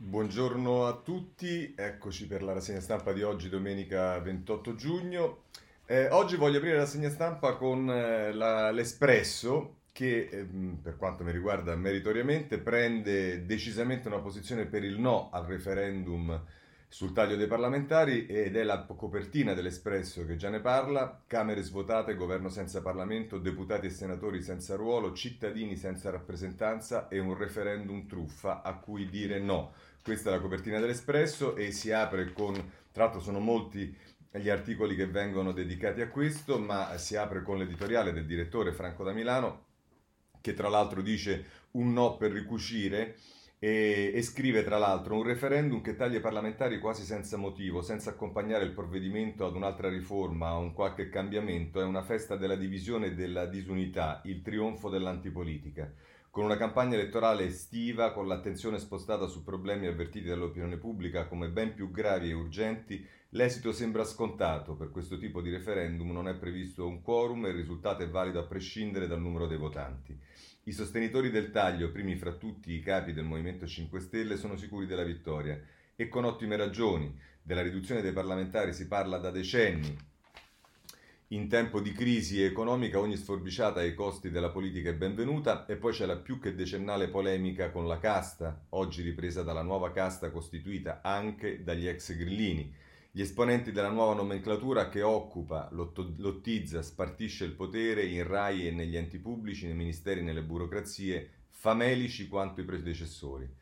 Buongiorno a tutti, eccoci per la rassegna stampa di oggi, domenica 28 giugno. Eh, oggi voglio aprire la rassegna stampa con eh, la, l'Espresso che, eh, per quanto mi riguarda meritoriamente, prende decisamente una posizione per il no al referendum sul taglio dei parlamentari ed è la copertina dell'Espresso che già ne parla, Camere svuotate, governo senza Parlamento, deputati e senatori senza ruolo, cittadini senza rappresentanza e un referendum truffa a cui dire no. Questa è la copertina dell'Espresso e si apre con, tra l'altro sono molti gli articoli che vengono dedicati a questo, ma si apre con l'editoriale del direttore Franco da Milano, che tra l'altro dice un no per ricucire e, e, scrive tra l'altro un referendum che taglia i parlamentari quasi senza motivo, senza accompagnare il provvedimento ad un'altra riforma, a un qualche cambiamento, è una festa della divisione e della disunità, il trionfo dell'antipolitica. Con una campagna elettorale estiva, con l'attenzione spostata su problemi avvertiti dall'opinione pubblica come ben più gravi e urgenti, l'esito sembra scontato. Per questo tipo di referendum non è previsto un quorum e il risultato è valido a prescindere dal numero dei votanti. I sostenitori del taglio, primi fra tutti i capi del Movimento 5 Stelle, sono sicuri della vittoria e con ottime ragioni. Della riduzione dei parlamentari si parla da decenni. In tempo di crisi economica ogni sforbiciata ai costi della politica è benvenuta e poi c'è la più che decennale polemica con la casta, oggi ripresa dalla nuova casta costituita anche dagli ex grillini gli esponenti della nuova nomenclatura che occupa, lottizza, spartisce il potere in RAI e negli enti pubblici, nei ministeri e nelle burocrazie, famelici quanto i predecessori.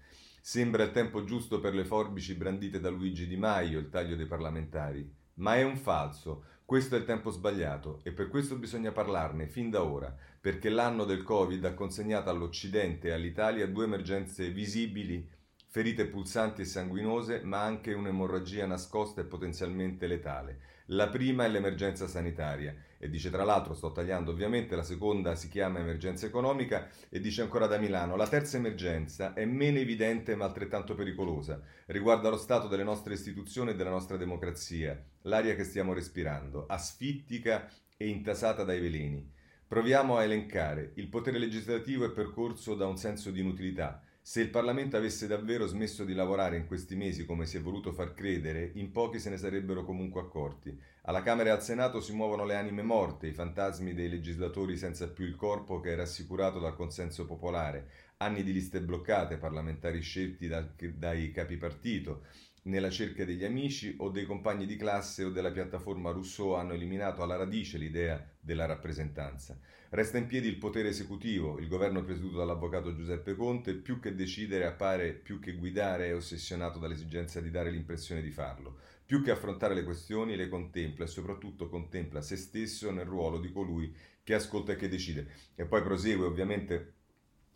Sembra il tempo giusto per le forbici brandite da Luigi Di Maio, il taglio dei parlamentari. Ma è un falso, questo è il tempo sbagliato e per questo bisogna parlarne fin da ora, perché l'anno del Covid ha consegnato all'Occidente e all'Italia due emergenze visibili ferite pulsanti e sanguinose, ma anche un'emorragia nascosta e potenzialmente letale. La prima è l'emergenza sanitaria e dice tra l'altro, sto tagliando ovviamente, la seconda si chiama emergenza economica e dice ancora da Milano, la terza emergenza è meno evidente ma altrettanto pericolosa, riguarda lo stato delle nostre istituzioni e della nostra democrazia, l'aria che stiamo respirando, asfittica e intasata dai veleni. Proviamo a elencare. Il potere legislativo è percorso da un senso di inutilità. Se il Parlamento avesse davvero smesso di lavorare in questi mesi come si è voluto far credere, in pochi se ne sarebbero comunque accorti. Alla Camera e al Senato si muovono le anime morte, i fantasmi dei legislatori senza più il corpo che era assicurato dal consenso popolare, anni di liste bloccate, parlamentari scelti da, dai capi partito, nella cerchia degli amici o dei compagni di classe o della piattaforma Rousseau hanno eliminato alla radice l'idea della rappresentanza. Resta in piedi il potere esecutivo, il governo presieduto dall'avvocato Giuseppe Conte, più che decidere appare più che guidare è ossessionato dall'esigenza di dare l'impressione di farlo. Più che affrontare le questioni le contempla e soprattutto contempla se stesso nel ruolo di colui che ascolta e che decide. E poi prosegue ovviamente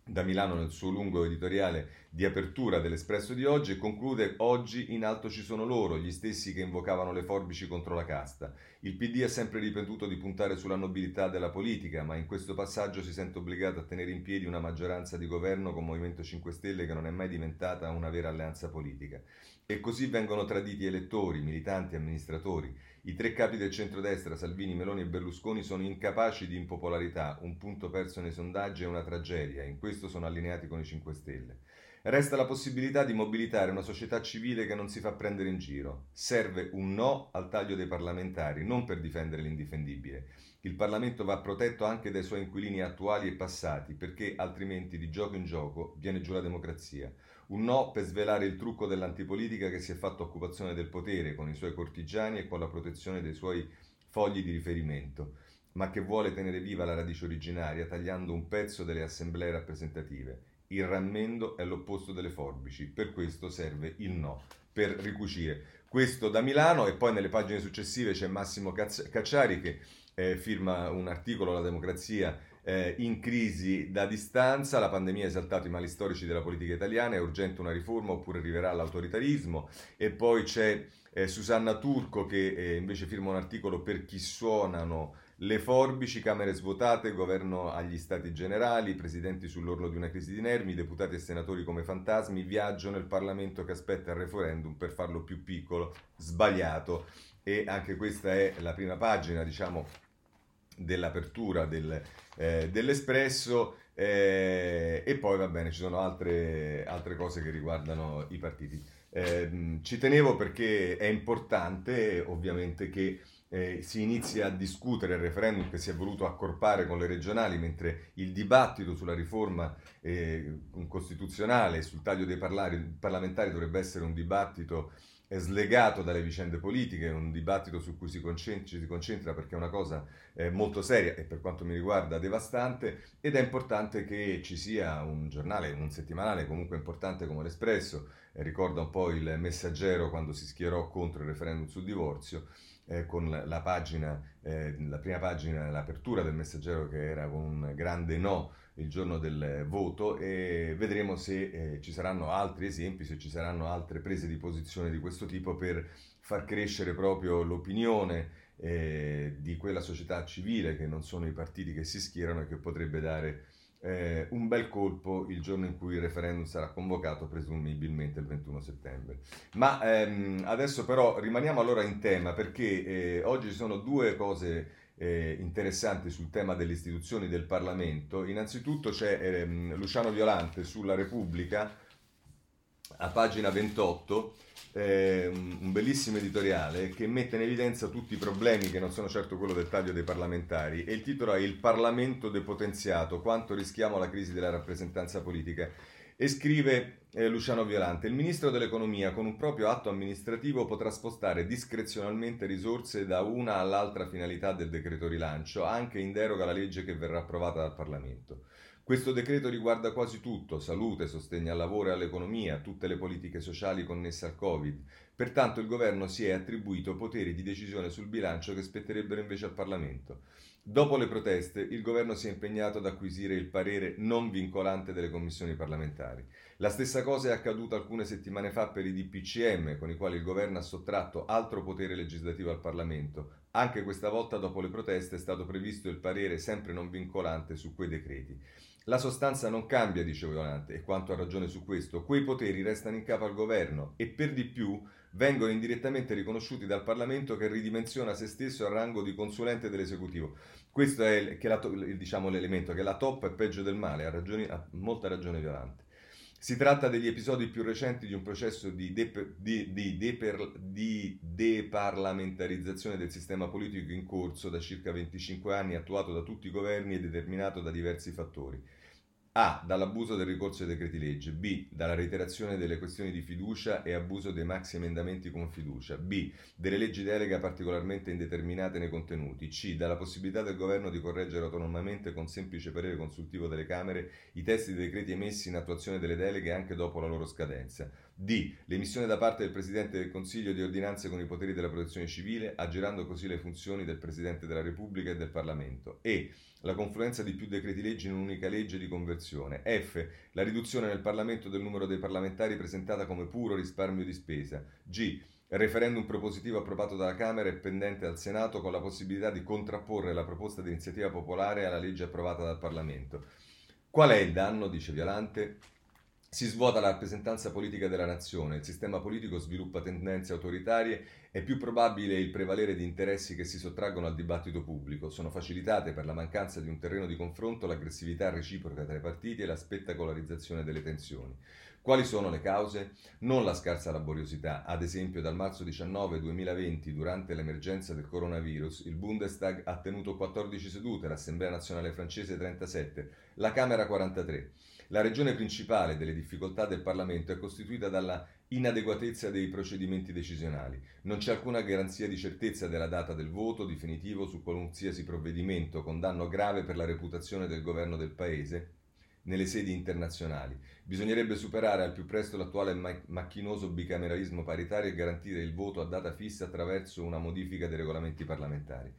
da Milano nel suo lungo editoriale di apertura dell'Espresso di oggi e conclude oggi in alto ci sono loro, gli stessi che invocavano le forbici contro la casta. Il PD ha sempre ripetuto di puntare sulla nobiltà della politica, ma in questo passaggio si sente obbligato a tenere in piedi una maggioranza di governo con Movimento 5 Stelle che non è mai diventata una vera alleanza politica. E così vengono traditi elettori, militanti, amministratori. I tre capi del centrodestra, Salvini, Meloni e Berlusconi, sono incapaci di impopolarità, un punto perso nei sondaggi è una tragedia, in questo sono allineati con i 5 Stelle. Resta la possibilità di mobilitare una società civile che non si fa prendere in giro. Serve un no al taglio dei parlamentari, non per difendere l'indifendibile. Il Parlamento va protetto anche dai suoi inquilini attuali e passati, perché altrimenti di gioco in gioco viene giù la democrazia. Un no per svelare il trucco dell'antipolitica che si è fatto occupazione del potere con i suoi cortigiani e con la protezione dei suoi fogli di riferimento, ma che vuole tenere viva la radice originaria tagliando un pezzo delle assemblee rappresentative. Il rammendo è l'opposto delle forbici, per questo serve il no, per ricucire. Questo da Milano e poi nelle pagine successive c'è Massimo Cacciari che eh, firma un articolo, La democrazia eh, in crisi da distanza, la pandemia ha esaltato i mali storici della politica italiana, è urgente una riforma oppure arriverà l'autoritarismo? E poi c'è eh, Susanna Turco che eh, invece firma un articolo per chi suonano le forbici, Camere svuotate, governo agli stati generali, presidenti sull'orlo di una crisi di nervi, deputati e senatori come fantasmi, viaggio nel Parlamento che aspetta il referendum per farlo più piccolo, sbagliato. E anche questa è la prima pagina, diciamo, dell'apertura del, eh, dell'Espresso Eh, e poi va bene, ci sono altre, altre cose che riguardano i partiti. Eh, ci tenevo perché è importante ovviamente che eh, si inizia a discutere il referendum che si è voluto accorpare con le regionali, mentre il dibattito sulla riforma eh, costituzionale, sul taglio dei parlamentari dovrebbe essere un dibattito eh, slegato dalle vicende politiche, un dibattito su cui si concentra, si concentra perché è una cosa eh, molto seria e per quanto mi riguarda devastante ed è importante che ci sia un giornale, un settimanale comunque importante come l'Espresso, eh, ricorda un po' il messaggero quando si schierò contro il referendum sul divorzio, eh, con la, pagina, eh, la prima pagina, l'apertura del messaggero che era con un grande no il giorno del voto e vedremo se eh, ci saranno altri esempi, se ci saranno altre prese di posizione di questo tipo per far crescere proprio l'opinione eh, di quella società civile che non sono i partiti che si schierano e che potrebbe dare eh, un bel colpo il giorno in cui il referendum sarà convocato, presumibilmente il 21 settembre. Ma ehm, adesso però rimaniamo allora in tema perché eh, oggi ci sono due cose eh, interessanti sul tema delle istituzioni del Parlamento. Innanzitutto c'è ehm, Luciano Violante sulla Repubblica a pagina 28 eh, un bellissimo editoriale che mette in evidenza tutti i problemi che non sono certo quello del taglio dei parlamentari e il titolo è Il Parlamento depotenziato, quanto rischiamo la crisi della rappresentanza politica. E scrive eh, Luciano Violante, il ministro dell'economia con un proprio atto amministrativo potrà spostare discrezionalmente risorse da una all'altra finalità del decreto rilancio, anche in deroga alla legge che verrà approvata dal Parlamento. Questo decreto riguarda quasi tutto, salute, sostegno al lavoro e all'economia, tutte le politiche sociali connesse al Covid. Pertanto il governo si è attribuito poteri di decisione sul bilancio che spetterebbero invece al Parlamento. Dopo le proteste, il governo si è impegnato ad acquisire il parere non vincolante delle commissioni parlamentari. La stessa cosa è accaduta alcune settimane fa per i DPCM, con i quali il governo ha sottratto altro potere legislativo al Parlamento. Anche questa volta, dopo le proteste, è stato previsto il parere sempre non vincolante su quei decreti. La sostanza non cambia, dice Violante, e quanto ha ragione su questo, quei poteri restano in capo al governo e per di più vengono indirettamente riconosciuti dal Parlamento che ridimensiona se stesso al rango di consulente dell'esecutivo. Questo è il, la, diciamo, l'elemento, che la top è peggio del male, ha, ragioni, ha molta ragione Violante. Si tratta degli episodi più recenti di un processo di, de, di, di, deper, di, deparlamentarizzazione del sistema politico in corso da circa 25 anni, attuato da tutti i governi e determinato da diversi fattori. A. Dall'abuso del ricorso ai decreti legge. B. Dalla reiterazione delle questioni di fiducia e abuso dei maxi emendamenti con fiducia. B. Delle leggi delega particolarmente indeterminate nei contenuti. C. Dalla possibilità del governo di correggere autonomamente con semplice parere consultivo delle Camere i testi dei decreti emessi in attuazione delle deleghe anche dopo la loro scadenza. D. L'emissione da parte del Presidente del Consiglio di ordinanze con i poteri della protezione civile, aggirando così le funzioni del Presidente della Repubblica e del Parlamento. E la confluenza di più decreti leggi in un'unica legge di conversione. F. La riduzione nel Parlamento del numero dei parlamentari presentata come puro risparmio di spesa. G. Referendum propositivo approvato dalla Camera e pendente al Senato con la possibilità di contrapporre la proposta di iniziativa popolare alla legge approvata dal Parlamento. Qual è il danno, dice Violante? Si svuota la rappresentanza politica della nazione, il sistema politico sviluppa tendenze autoritarie, è più probabile il prevalere di interessi che si sottraggono al dibattito pubblico, sono facilitate per la mancanza di un terreno di confronto l'aggressività reciproca tra i partiti e la spettacolarizzazione delle tensioni. Quali sono le cause? Non la scarsa laboriosità. Ad esempio, dal marzo 19 2020, durante l'emergenza del coronavirus, il Bundestag ha tenuto 14 sedute, l'Assemblea nazionale francese 37, la Camera 43. La ragione principale delle difficoltà del Parlamento è costituita dalla inadeguatezza dei procedimenti decisionali. Non c'è alcuna garanzia di certezza della data del voto definitivo su qualsiasi provvedimento con danno grave per la reputazione del governo del Paese nelle sedi internazionali. Bisognerebbe superare al più presto l'attuale macchinoso bicameralismo paritario e garantire il voto a data fissa attraverso una modifica dei regolamenti parlamentari.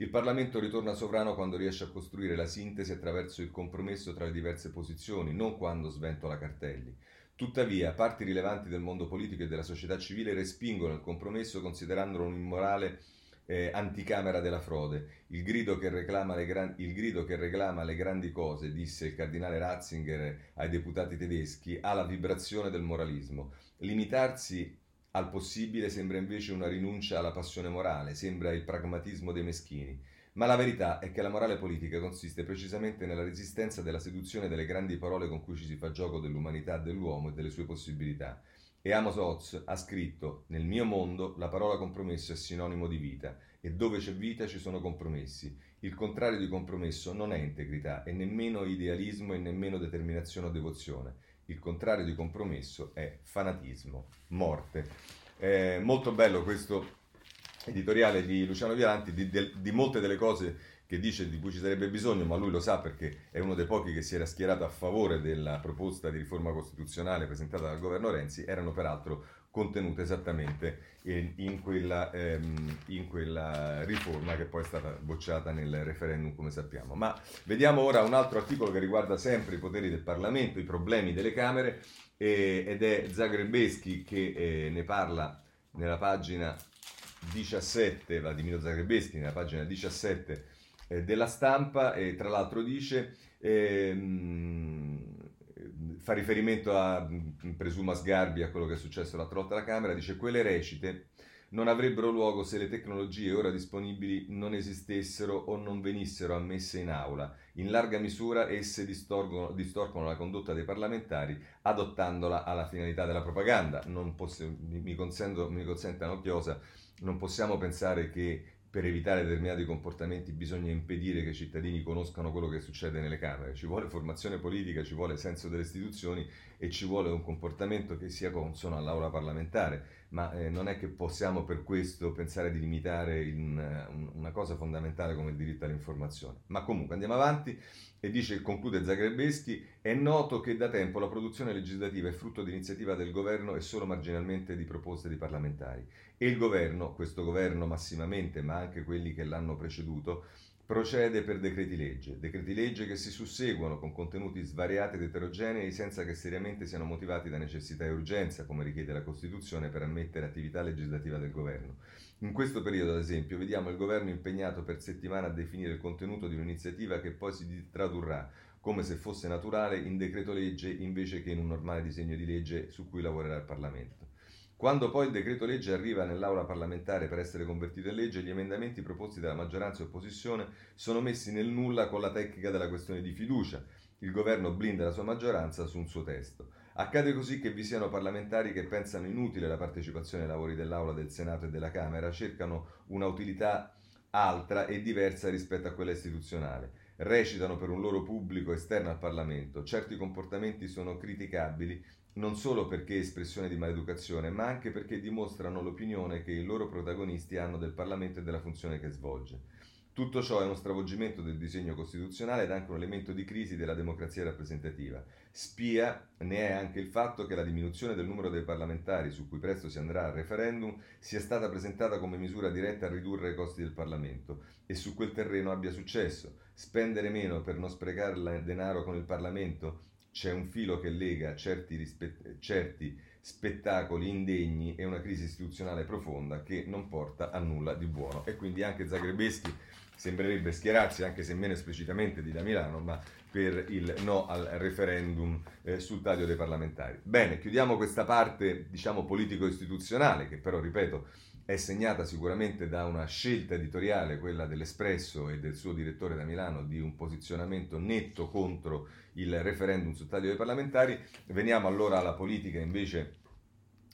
Il Parlamento ritorna sovrano quando riesce a costruire la sintesi attraverso il compromesso tra le diverse posizioni, non quando sventola cartelli. Tuttavia, parti rilevanti del mondo politico e della società civile respingono il compromesso considerandolo un immorale eh, anticamera della frode. Il grido, gran... il grido, che reclama le grandi cose, disse il cardinale Ratzinger ai deputati tedeschi, ha la vibrazione del moralismo. Limitarsi al possibile sembra invece una rinuncia alla passione morale, sembra il pragmatismo dei meschini. Ma la verità è che la morale politica consiste precisamente nella resistenza della seduzione delle grandi parole con cui ci si fa gioco dell'umanità dell'uomo e delle sue possibilità. E Amos Oz ha scritto: Nel mio mondo la parola compromesso è sinonimo di vita e dove c'è vita ci sono compromessi. Il contrario di compromesso non è integrità e nemmeno idealismo e nemmeno determinazione o devozione. Il contrario di compromesso è fanatismo, morte. È molto bello questo editoriale di Luciano Violanti di, di, di molte delle cose che dice di cui ci sarebbe bisogno, ma lui lo sa perché è uno dei pochi che si era schierato a favore della proposta di riforma costituzionale presentata dal governo Renzi, erano peraltro contenute esattamente in quella, ehm, in quella, riforma che poi è stata bocciata nel referendum, come sappiamo. Ma vediamo ora un altro articolo che riguarda sempre i poteri del Parlamento, i problemi delle Camere, eh, ed è Zagrebeschi che eh, ne parla nella pagina 17, Vladimiro Zagrebeschi nella pagina 17 eh, della stampa e tra l'altro dice, ehm, fa riferimento a, mm, presumo a Sgarbi, a quello che è successo l'altra volta alla Camera, dice quelle recite non avrebbero luogo se le tecnologie ora disponibili non esistessero o non venissero ammesse in aula. In larga misura esse distorcono, la condotta dei parlamentari adottandola alla finalità della propaganda. Posso, mi, consento, mi consentano Chiosa, non possiamo pensare che per evitare determinati comportamenti bisogna impedire che i cittadini conoscano quello che succede nelle Camere. Ci vuole formazione politica, ci vuole senso delle istituzioni e ci vuole un comportamento che sia consono all'aula parlamentare, ma eh, non è che possiamo per questo pensare di limitare in, una cosa fondamentale come il diritto all'informazione. Ma comunque andiamo avanti e dice, conclude Zagrebeschi, è noto che da tempo la produzione legislativa è frutto di iniziativa del governo e solo marginalmente di proposte di parlamentari. E il governo, questo governo massimamente, ma anche quelli che l'hanno preceduto, procede per decreti legge, decreti legge che si susseguono con contenuti svariati ed eterogenei senza che seriamente siano motivati da necessità e urgenza, come richiede la Costituzione per ammettere attività legislativa del governo. In questo periodo, ad esempio, vediamo il governo impegnato per settimana a definire il contenuto di un'iniziativa che poi si tradurrà, come se fosse naturale, in decreto legge invece che in un normale disegno di legge su cui lavorerà il Parlamento. Quando poi il decreto legge arriva nell'aula parlamentare per essere convertito in legge, gli emendamenti proposti dalla maggioranza e opposizione sono messi nel nulla con la tecnica della questione di fiducia. Il governo blinda la sua maggioranza su un suo testo. Accade così che vi siano parlamentari che pensano inutile la partecipazione ai lavori dell'Aula, del Senato e della Camera, cercano una utilità altra e diversa rispetto a quella istituzionale. Recitano per un loro pubblico esterno al Parlamento. Certi comportamenti sono criticabili non solo perché espressione di maleducazione, ma anche perché dimostrano l'opinione che i loro protagonisti hanno del Parlamento e della funzione che svolge. Tutto ciò è uno stravolgimento del disegno costituzionale ed anche un elemento di crisi della democrazia rappresentativa. Spia ne è anche il fatto che la diminuzione del numero dei parlamentari, su cui presto si andrà al referendum, sia stata presentata come misura diretta a ridurre i costi del Parlamento e su quel terreno abbia successo. Spendere meno per non sprecare denaro con il Parlamento c'è un filo che lega certi, rispe- certi spettacoli indegni e una crisi istituzionale profonda che non porta a nulla di buono. E quindi anche Zagrebeschi sembrerebbe schierarsi, anche se meno esplicitamente di da Milano, ma per il no al referendum eh, sul taglio dei parlamentari. Bene, chiudiamo questa parte, diciamo, politico-istituzionale, che però, ripeto, è segnata sicuramente da una scelta editoriale, quella dell'Espresso e del suo direttore da Milano, di un posizionamento netto contro il referendum sul taglio dei parlamentari. Veniamo allora alla politica invece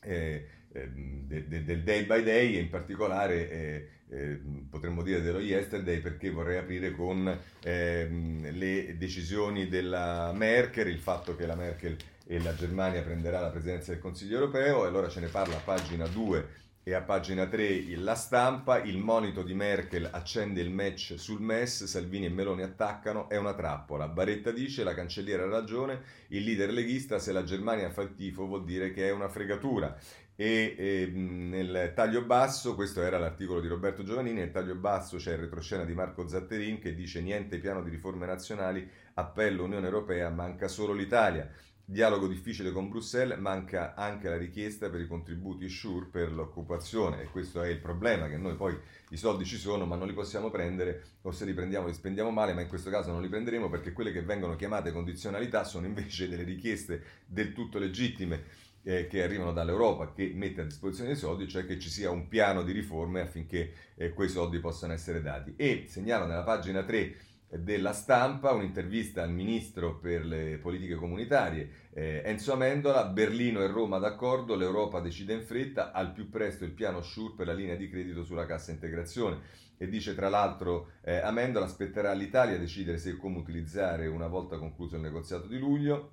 eh, eh, de, de, del day by day e in particolare eh, eh potremmo dire dello yesterday perché vorrei aprire con ehm, le decisioni della Merkel, il fatto che la Merkel e la Germania prenderà la presidenza del Consiglio europeo e allora ce ne parla a pagina 2 e a pagina 3 la stampa, il monito di Merkel accende il match sul MES, Salvini e Meloni attaccano, è una trappola. Baretta dice, la cancelliera ha ragione, il leader leghista se la Germania fa il tifo vuol dire che è una fregatura. E, e nel taglio basso, questo era l'articolo di Roberto Giovannini, nel taglio basso c'è il retroscena di Marco Zatterin che dice niente piano di riforme nazionali, appello Unione Europea, manca solo l'Italia. Dialogo difficile con Bruxelles, manca anche la richiesta per i contributi SURE per l'occupazione e questo è il problema, che noi poi i soldi ci sono ma non li possiamo prendere o se li prendiamo li spendiamo male, ma in questo caso non li prenderemo perché quelle che vengono chiamate condizionalità sono invece delle richieste del tutto legittime eh, che arrivano dall'Europa che mette a disposizione dei soldi, cioè che ci sia un piano di riforme affinché eh, quei soldi possano essere dati. E segnalo nella pagina 3 della stampa un'intervista al ministro per le politiche comunitarie eh, Enzo Amendola, Berlino e Roma d'accordo, l'Europa decide in fretta, al più presto il piano SURE per la linea di credito sulla cassa integrazione. E dice tra l'altro eh, Amendola l'Italia a decidere se e come utilizzare una volta concluso il negoziato di luglio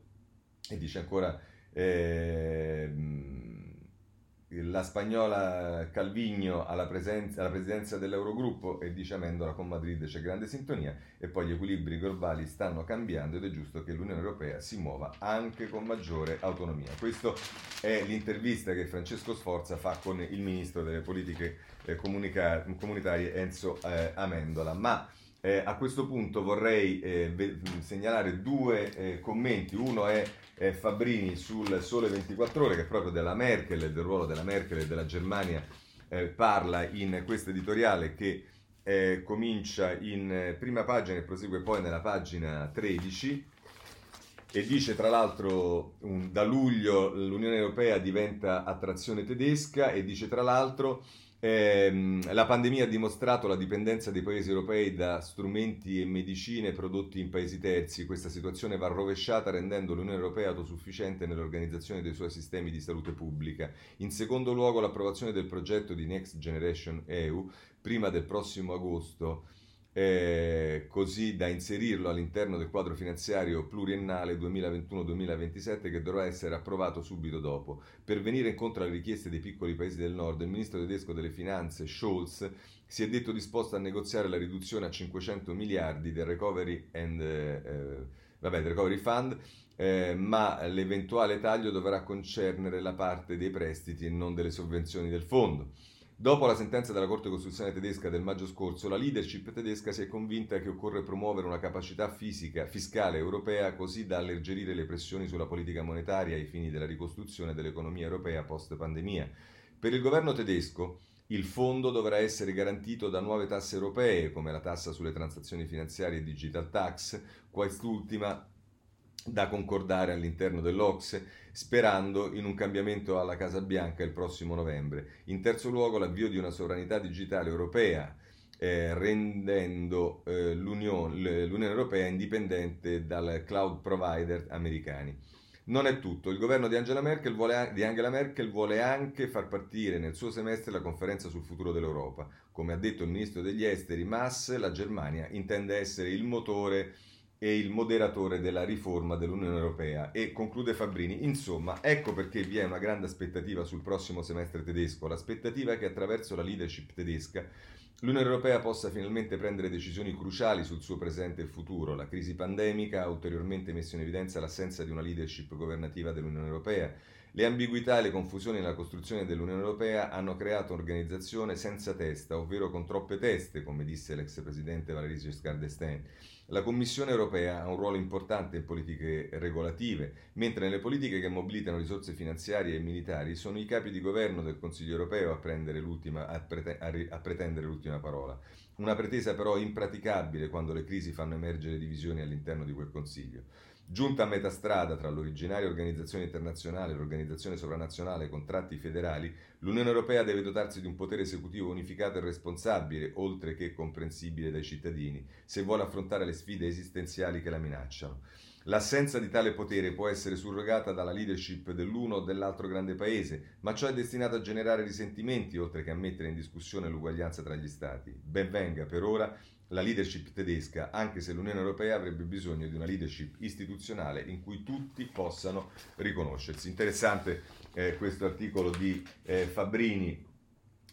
e dice ancora eh, la spagnola Calvigno alla, presenza, alla presidenza dell'Eurogruppo e dice Amendola con Madrid c'è grande sintonia e poi gli equilibri globali stanno cambiando ed è giusto che l'Unione Europea si muova anche con maggiore autonomia. Questa è l'intervista che Francesco Sforza fa con il ministro delle politiche eh, comunitarie Enzo eh, Amendola. Ma eh, a questo punto vorrei eh, segnalare due eh, commenti. Uno è eh, Fabrini sul Sole 24 Ore, che proprio della Merkel del ruolo della Merkel e della Germania, eh, parla in questo editoriale che eh, comincia in prima pagina e prosegue poi nella pagina 13 e dice tra l'altro un, da luglio l'Unione Europea diventa attrazione tedesca e dice tra l'altro eh, la pandemia ha dimostrato la dipendenza dei paesi europei da strumenti e medicine prodotti in paesi terzi. Questa situazione va rovesciata rendendo l'Unione Europea autosufficiente nell'organizzazione dei suoi sistemi di salute pubblica. In secondo luogo, l'approvazione del progetto di Next Generation EU prima del prossimo agosto eh, così da inserirlo all'interno del quadro finanziario pluriennale 2021-2027 che dovrà essere approvato subito dopo. Per venire incontro alle richieste dei piccoli paesi del nord, il ministro tedesco delle finanze Scholz si è detto disposto a negoziare la riduzione a 500 miliardi del Recovery, and, eh, vabbè, del recovery Fund, eh, ma l'eventuale taglio dovrà concernere la parte dei prestiti e non delle sovvenzioni del fondo. Dopo la sentenza della Corte Costituzionale tedesca del maggio scorso, la leadership tedesca si è convinta che occorre promuovere una capacità fisica, fiscale europea così da alleggerire le pressioni sulla politica monetaria ai fini della ricostruzione dell'economia europea post pandemia. Per il governo tedesco il fondo dovrà essere garantito da nuove tasse europee come la tassa sulle transazioni finanziarie e digital tax, quest'ultima da concordare all'interno dell'Ocse, sperando in un cambiamento alla Casa Bianca il prossimo novembre. In terzo luogo, l'avvio di una sovranità digitale europea, eh, rendendo eh, l'Unione, l'Unione Europea indipendente dal cloud provider americani. Non è tutto, il governo di Angela, vuole, di Angela Merkel vuole anche far partire nel suo semestre la conferenza sul futuro dell'Europa. Come ha detto il ministro degli esteri Mass, la Germania intende essere il motore e il moderatore della riforma dell'Unione Europea. E conclude Fabrini, insomma, ecco perché vi è una grande aspettativa sul prossimo semestre tedesco, l'aspettativa che attraverso la leadership tedesca l'Unione Europea possa finalmente prendere decisioni cruciali sul suo presente e futuro. La crisi pandemica ha ulteriormente messo in evidenza l'assenza di una leadership governativa dell'Unione Europea. Le ambiguità e le confusioni nella costruzione dell'Unione Europea hanno creato un'organizzazione senza testa, ovvero con troppe teste, come disse l'ex presidente Valéry Giscard d'Estaing. La Commissione europea ha un ruolo importante in politiche regolative, mentre nelle politiche che mobilitano risorse finanziarie e militari sono i capi di governo del Consiglio europeo a, a, prete- a pretendere l'ultima parola. Una pretesa però impraticabile quando le crisi fanno emergere divisioni all'interno di quel Consiglio. Giunta a metà strada tra l'originaria organizzazione internazionale e l'organizzazione sovranazionale con tratti federali, l'Unione Europea deve dotarsi di un potere esecutivo unificato e responsabile, oltre che comprensibile dai cittadini, se vuole affrontare le sfide esistenziali che la minacciano. L'assenza di tale potere può essere surrogata dalla leadership dell'uno o dell'altro grande paese, ma ciò è destinato a generare risentimenti oltre che a mettere in discussione l'uguaglianza tra gli Stati. Ben venga per ora la leadership tedesca, anche se l'Unione Europea avrebbe bisogno di una leadership istituzionale in cui tutti possano riconoscersi. Interessante eh, questo articolo di eh, Fabrini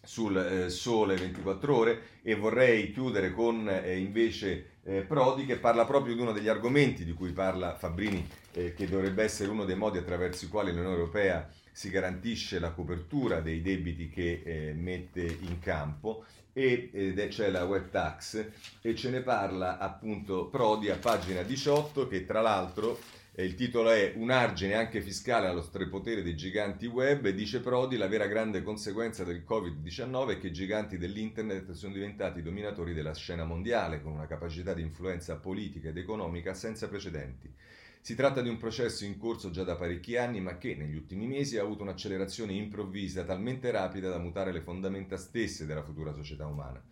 sul eh, Sole 24 ore e vorrei chiudere con eh, invece eh, Prodi che parla proprio di uno degli argomenti di cui parla Fabrini, eh, che dovrebbe essere uno dei modi attraverso i quali l'Unione Europea si garantisce la copertura dei debiti che mette in campo ed c'è la web tax e ce ne parla appunto Prodi a pagina 18 che tra l'altro eh, il titolo è Un argine anche fiscale allo strapotere dei giganti web e dice Prodi la vera grande conseguenza del Covid-19 è che i giganti dell'internet sono diventati dominatori della scena mondiale con una capacità di influenza politica ed economica senza precedenti. Si tratta di un processo in corso già da parecchi anni, ma che negli ultimi mesi ha avuto un'accelerazione improvvisa talmente rapida da mutare le fondamenta stesse della futura società umana.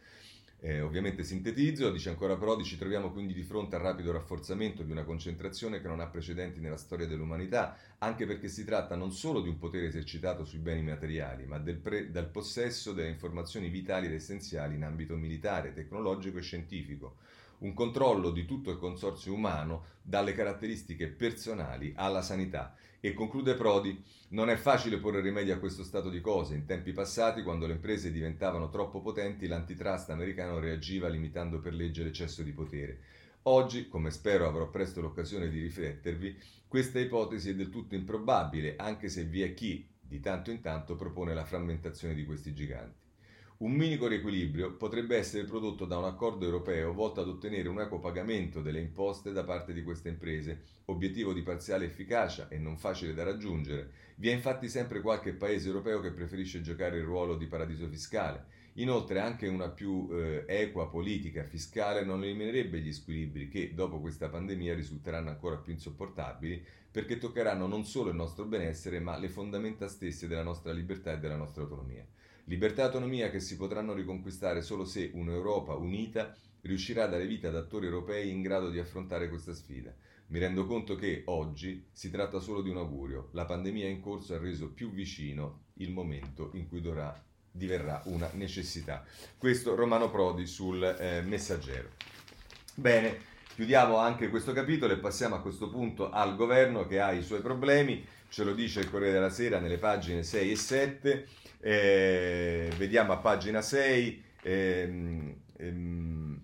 Eh, ovviamente sintetizzo, dice ancora Prodi, ci troviamo quindi di fronte al rapido rafforzamento di una concentrazione che non ha precedenti nella storia dell'umanità, anche perché si tratta non solo di un potere esercitato sui beni materiali, ma del, pre- dal possesso delle informazioni vitali ed essenziali in ambito militare, tecnologico e scientifico un controllo di tutto il consorzio umano, dalle caratteristiche personali alla sanità. E conclude Prodi, non è facile porre rimedio a questo stato di cose. In tempi passati, quando le imprese diventavano troppo potenti, l'antitrust americano reagiva limitando per legge l'eccesso di potere. Oggi, come spero avrò presto l'occasione di riflettervi, questa ipotesi è del tutto improbabile, anche se vi è chi, di tanto in tanto, propone la frammentazione di questi giganti. Un minico riequilibrio potrebbe essere prodotto da un accordo europeo volto ad ottenere un equo pagamento delle imposte da parte di queste imprese, obiettivo di parziale efficacia e non facile da raggiungere. Vi è infatti sempre qualche paese europeo che preferisce giocare il ruolo di paradiso fiscale. Inoltre anche una più eh, equa politica fiscale non eliminerebbe gli squilibri che dopo questa pandemia risulteranno ancora più insopportabili perché toccheranno non solo il nostro benessere ma le fondamenta stesse della nostra libertà e della nostra autonomia. Libertà e autonomia che si potranno riconquistare solo se un'Europa unita riuscirà a dare vita ad attori europei in grado di affrontare questa sfida. Mi rendo conto che oggi si tratta solo di un augurio. La pandemia in corso ha reso più vicino il momento in cui dovrà, diverrà una necessità. Questo Romano Prodi sul eh, messaggero. Bene, chiudiamo anche questo capitolo e passiamo a questo punto al governo che ha i suoi problemi. Ce lo dice il Corriere della Sera nelle pagine 6 e 7. Eh, vediamo a pagina 6. Ehm, ehm,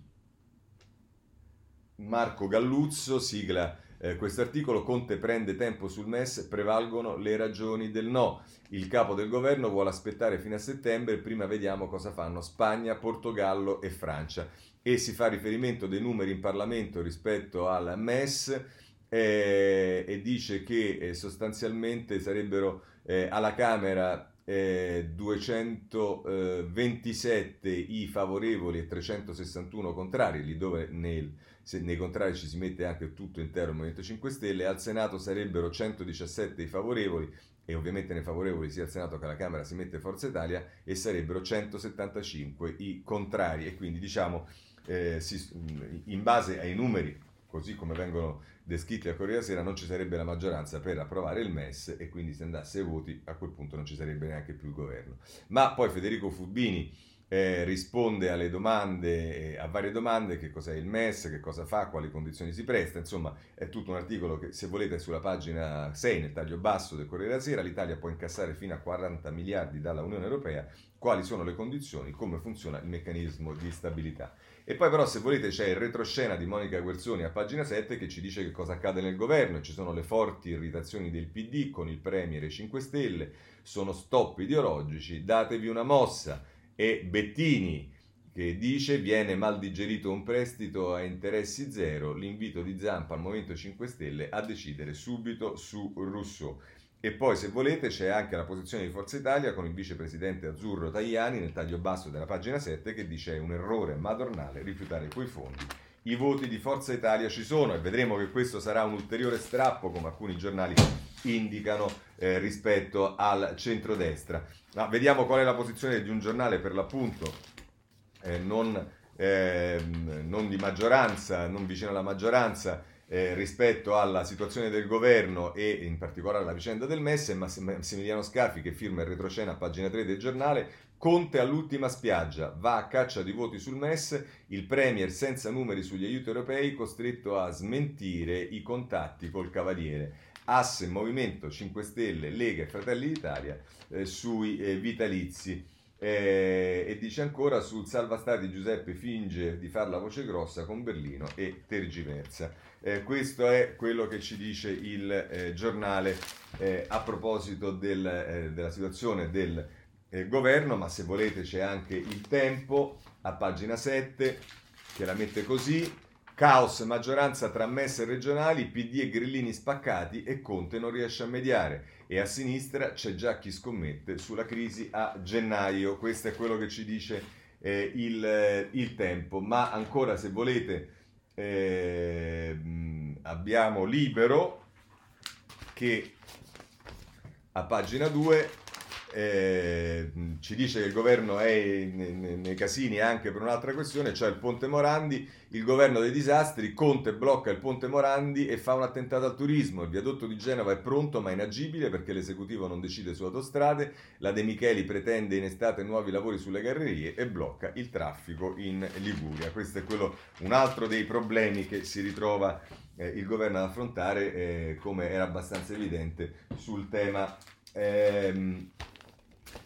Marco Galluzzo sigla eh, questo articolo. Conte prende tempo sul MES, prevalgono le ragioni del no. Il capo del governo vuole aspettare fino a settembre, prima vediamo cosa fanno Spagna, Portogallo e Francia. E si fa riferimento dei numeri in Parlamento rispetto al MES eh, e dice che eh, sostanzialmente sarebbero eh, alla Camera eh, 227 i favorevoli e 361 contrari, lì dove nel, se, nei contrari ci si mette anche tutto intero il Movimento 5 Stelle, al Senato sarebbero 117 i favorevoli e ovviamente nei favorevoli sia al Senato che alla Camera si mette Forza Italia e sarebbero 175 i contrari. E quindi diciamo eh, si, in base ai numeri così come vengono descritti a Corriere Sera, non ci sarebbe la maggioranza per approvare il MES e quindi se andasse ai voti a quel punto non ci sarebbe neanche più il governo. Ma poi Federico Fubini eh, risponde alle domande, eh, a varie domande, che cos'è il MES, che cosa fa, quali condizioni si presta, insomma è tutto un articolo che se volete è sulla pagina 6 nel taglio basso del Corriere della Sera, l'Italia può incassare fino a 40 miliardi dalla Unione Europea, quali sono le condizioni, come funziona il meccanismo di stabilità. E poi però se volete c'è il retroscena di Monica Guerzoni a pagina 7 che ci dice che cosa accade nel governo, ci sono le forti irritazioni del PD con il Premier e 5 Stelle, sono stop ideologici, datevi una mossa e Bettini che dice viene mal digerito un prestito a interessi zero, l'invito di Zampa al Movimento 5 Stelle a decidere subito su Rousseau. E poi, se volete, c'è anche la posizione di Forza Italia con il vicepresidente azzurro Tajani nel taglio basso della pagina 7 che dice è un errore madornale rifiutare quei fondi. I voti di Forza Italia ci sono e vedremo che questo sarà un ulteriore strappo, come alcuni giornali indicano, eh, rispetto al centrodestra. Ma vediamo qual è la posizione di un giornale per l'appunto eh, non, eh, non di maggioranza, non vicino alla maggioranza eh, rispetto alla situazione del governo e in particolare alla vicenda del MES è Massimiliano Scafi che firma il retrocena a pagina 3 del giornale Conte all'ultima spiaggia, va a caccia di voti sul MES, il Premier senza numeri sugli aiuti europei costretto a smentire i contatti col Cavaliere. Asse Movimento 5 Stelle, Lega e Fratelli d'Italia eh, sui eh, vitalizi. Eh, e dice ancora sul salva stati Giuseppe finge di far la voce grossa con Berlino e tergiversa. Eh, questo è quello che ci dice il eh, giornale eh, a proposito del, eh, della situazione del eh, governo, ma se volete c'è anche il tempo a pagina 7 che la mette così. Caos, maggioranza tra messe regionali, PD e grillini spaccati e Conte non riesce a mediare e a sinistra c'è già chi scommette sulla crisi a gennaio. Questo è quello che ci dice eh, il, eh, il, tempo. Ma ancora se volete eh, abbiamo libero che a pagina 2 eh, ci dice che il governo è nei, casini anche per un'altra questione, cioè il ponte Morandi, il governo dei disastri, Conte blocca il ponte Morandi e fa un attentato al turismo, il viadotto di Genova è pronto ma inagibile perché l'esecutivo non decide su autostrade, la De Micheli pretende in estate nuovi lavori sulle gallerie e blocca il traffico in Liguria. Questo è quello, un altro dei problemi che si ritrova eh, il governo ad affrontare, eh, come era abbastanza evidente sul tema. Ehm,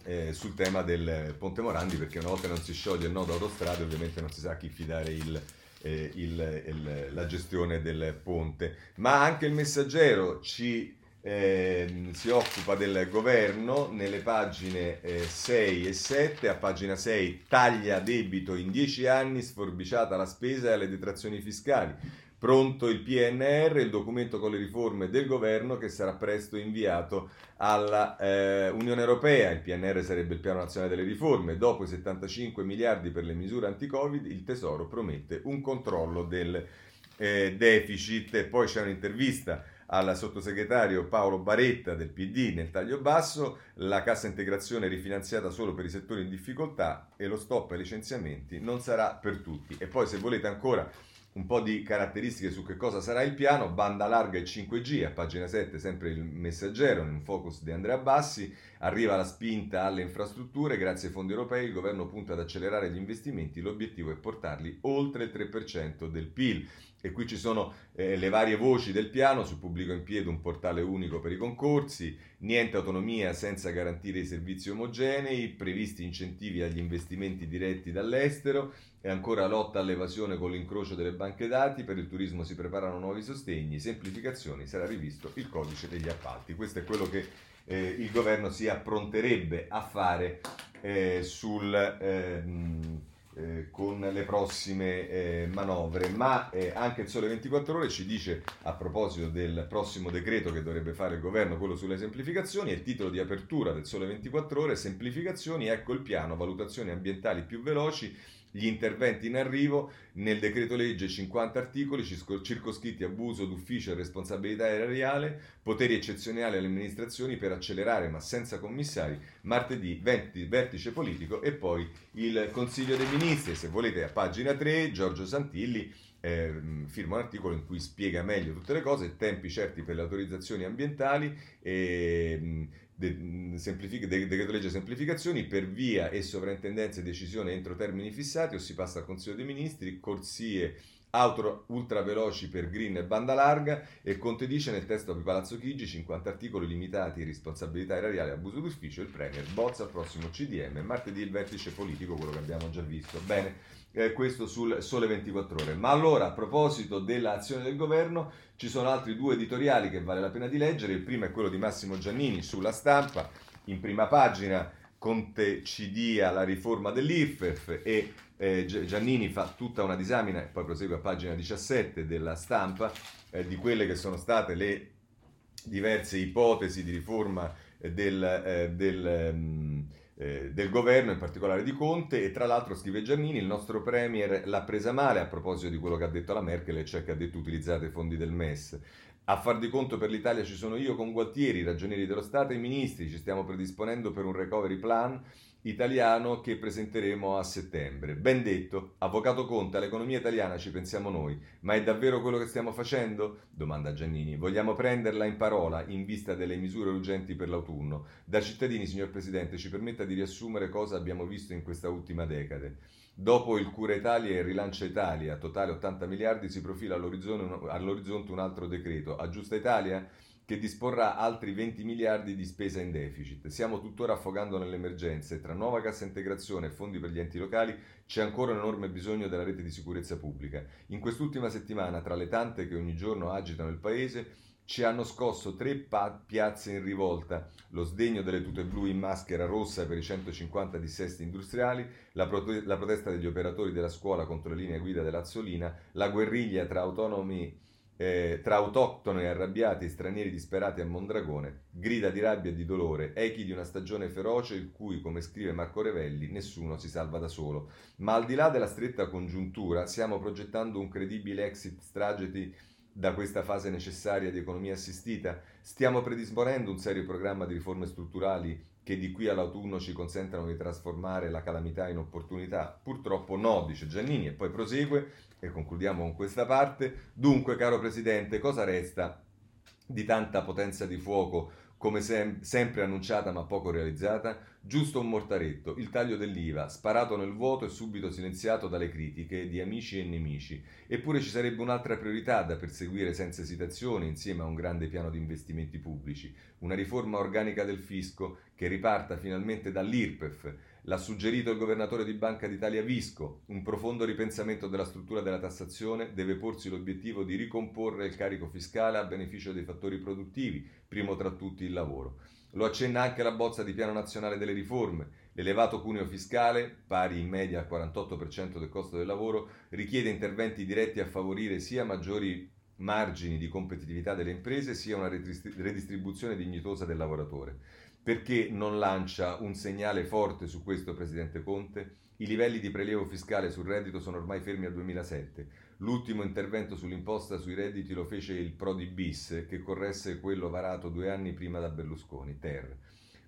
eh, sul tema del Ponte Morandi perché una volta non si scioglie il nodo autostrade ovviamente non si sa a chi fidare il, eh, il, il, la gestione del ponte. Ma anche il messaggero ci eh, si occupa del governo nelle pagine 6 eh, e 7 a pagina 6 taglia debito in 10 anni sforbiciata la spesa e le detrazioni fiscali Pronto il PNR, il documento con le riforme del governo che sarà presto inviato alla eh, Europea. Il PNR sarebbe il piano nazionale delle riforme. Dopo i 75 miliardi per le misure anti-Covid, il Tesoro promette un controllo del eh, deficit. Poi c'è un'intervista al sottosegretario Paolo Baretta del PD nel taglio basso, la cassa integrazione rifinanziata solo per i settori in difficoltà e lo stop ai licenziamenti non sarà per tutti. E poi se volete ancora un po' di caratteristiche su che cosa sarà il piano, banda larga e 5G, a pagina 7 sempre il messaggero, in un focus di Andrea Bassi, arriva la spinta alle infrastrutture, grazie ai fondi europei il governo punta ad accelerare gli investimenti, l'obiettivo è portarli oltre il 3% del PIL. E qui ci sono eh, le varie voci del piano, sul pubblico in piedi un portale unico per i concorsi, niente autonomia senza garantire i servizi omogenei, previsti incentivi agli investimenti diretti dall'estero, e ancora lotta all'evasione con l'incrocio delle banche dati, per il turismo si preparano nuovi sostegni, semplificazioni, sarà rivisto il codice degli appalti. Questo è quello che eh, il governo si appronterebbe a fare eh, sul, ehm, eh, con le prossime eh, manovre, ma eh, anche il Sole 24 Ore ci dice a proposito del prossimo decreto che dovrebbe fare il governo, quello sulle semplificazioni, il titolo di apertura del Sole 24 Ore, semplificazioni, ecco il piano, valutazioni ambientali più veloci gli interventi in arrivo nel decreto legge 50 articoli circoscritti abuso d'ufficio e responsabilità erariale, poteri eccezionali alle amministrazioni per accelerare ma senza commissari, martedì 20, vertice politico e poi il Consiglio dei Ministri. Se volete a pagina 3 Giorgio Santilli eh, firma un articolo in cui spiega meglio tutte le cose, tempi certi per le autorizzazioni ambientali e de, semplific- de, decreto legge semplificazioni per via e sovrintendenza e decisione entro termini fissati o si passa al Consiglio dei Ministri, corsie auto ultra veloci per green e banda larga e Conte dice nel testo di Palazzo Chigi 50 articoli limitati responsabilità erariale abuso d'ufficio il Premier bozza al prossimo CDM martedì il vertice politico quello che abbiamo già visto. Bene eh, questo sul Sole 24 Ore. Ma allora, a proposito dell'azione del governo, ci sono altri due editoriali che vale la pena di leggere. Il primo è quello di Massimo Giannini sulla stampa, in prima pagina. Conte ci dia la riforma dell'IRFEF e eh, Giannini fa tutta una disamina, poi prosegue a pagina 17 della stampa, eh, di quelle che sono state le diverse ipotesi di riforma del, eh, del um, eh, del governo, in particolare di Conte, e tra l'altro scrive Giannini, il nostro Premier l'ha presa male a proposito di quello che ha detto la Merkel, cioè che ha detto utilizzate i fondi del MES. A far di conto per l'Italia ci sono io con Gualtieri, i ragionieri dello Stato e i ministri, ci stiamo predisponendo per un recovery plan italiano che presenteremo a settembre. Ben detto, Avvocato Conte, all'economia italiana ci pensiamo noi, ma è davvero quello che stiamo facendo? Domanda Giannini. Vogliamo prenderla in parola in vista delle misure urgenti per l'autunno? Da cittadini, signor Presidente, ci permetta di riassumere cosa abbiamo visto in questa ultima decade. Dopo il Cura Italia e il Rilancia Italia, totale 80 miliardi, si profila all'orizzonte, un altro decreto. Aggiusta Italia? Che disporrà altri 20 miliardi di spesa in deficit. Stiamo tuttora affogando nelle emergenze. Tra nuova cassa integrazione e fondi per gli enti locali c'è ancora un enorme bisogno della rete di sicurezza pubblica. In quest'ultima settimana, tra le tante che ogni giorno agitano il paese, ci hanno scosso tre pa- piazze in rivolta, lo sdegno delle tute blu in maschera rossa per i 150 dissesti industriali, la, prote- la protesta degli operatori della scuola contro le linee guida dell'Azzolina, la guerriglia tra autonomi eh, tra autoctoni arrabbiati e stranieri disperati a Mondragone, grida di rabbia e di dolore, echi di una stagione feroce il cui, come scrive Marco Revelli, nessuno si salva da solo. Ma al di là della stretta congiuntura, stiamo progettando un credibile exit strategy da questa fase necessaria di economia assistita? Stiamo predisponendo un serio programma di riforme strutturali che di qui all'autunno ci consentano di trasformare la calamità in opportunità? Purtroppo no, dice Giannini e poi prosegue e concludiamo con questa parte. Dunque, caro Presidente, cosa resta di tanta potenza di fuoco come sem- sempre annunciata ma poco realizzata? Giusto un mortaretto, il taglio dell'IVA, sparato nel vuoto e subito silenziato dalle critiche di amici e nemici. Eppure ci sarebbe un'altra priorità da perseguire senza esitazione insieme a un grande piano di investimenti pubblici, una riforma organica del fisco che riparta finalmente dall'IRPEF, L'ha suggerito il governatore di Banca d'Italia Visco. Un profondo ripensamento della struttura della tassazione deve porsi l'obiettivo di ricomporre il carico fiscale a beneficio dei fattori produttivi, primo tra tutti il lavoro. Lo accenna anche la bozza di piano nazionale delle riforme. L'elevato cuneo fiscale, pari in media al 48% del costo del lavoro, richiede interventi diretti a favorire sia maggiori margini di competitività delle imprese, sia una redistribuzione dignitosa del lavoratore. Perché non lancia un segnale forte su questo, Presidente Conte? I livelli di prelievo fiscale sul reddito sono ormai fermi al 2007. L'ultimo intervento sull'imposta sui redditi lo fece il Prodi bis, che corresse quello varato due anni prima da Berlusconi, Ter.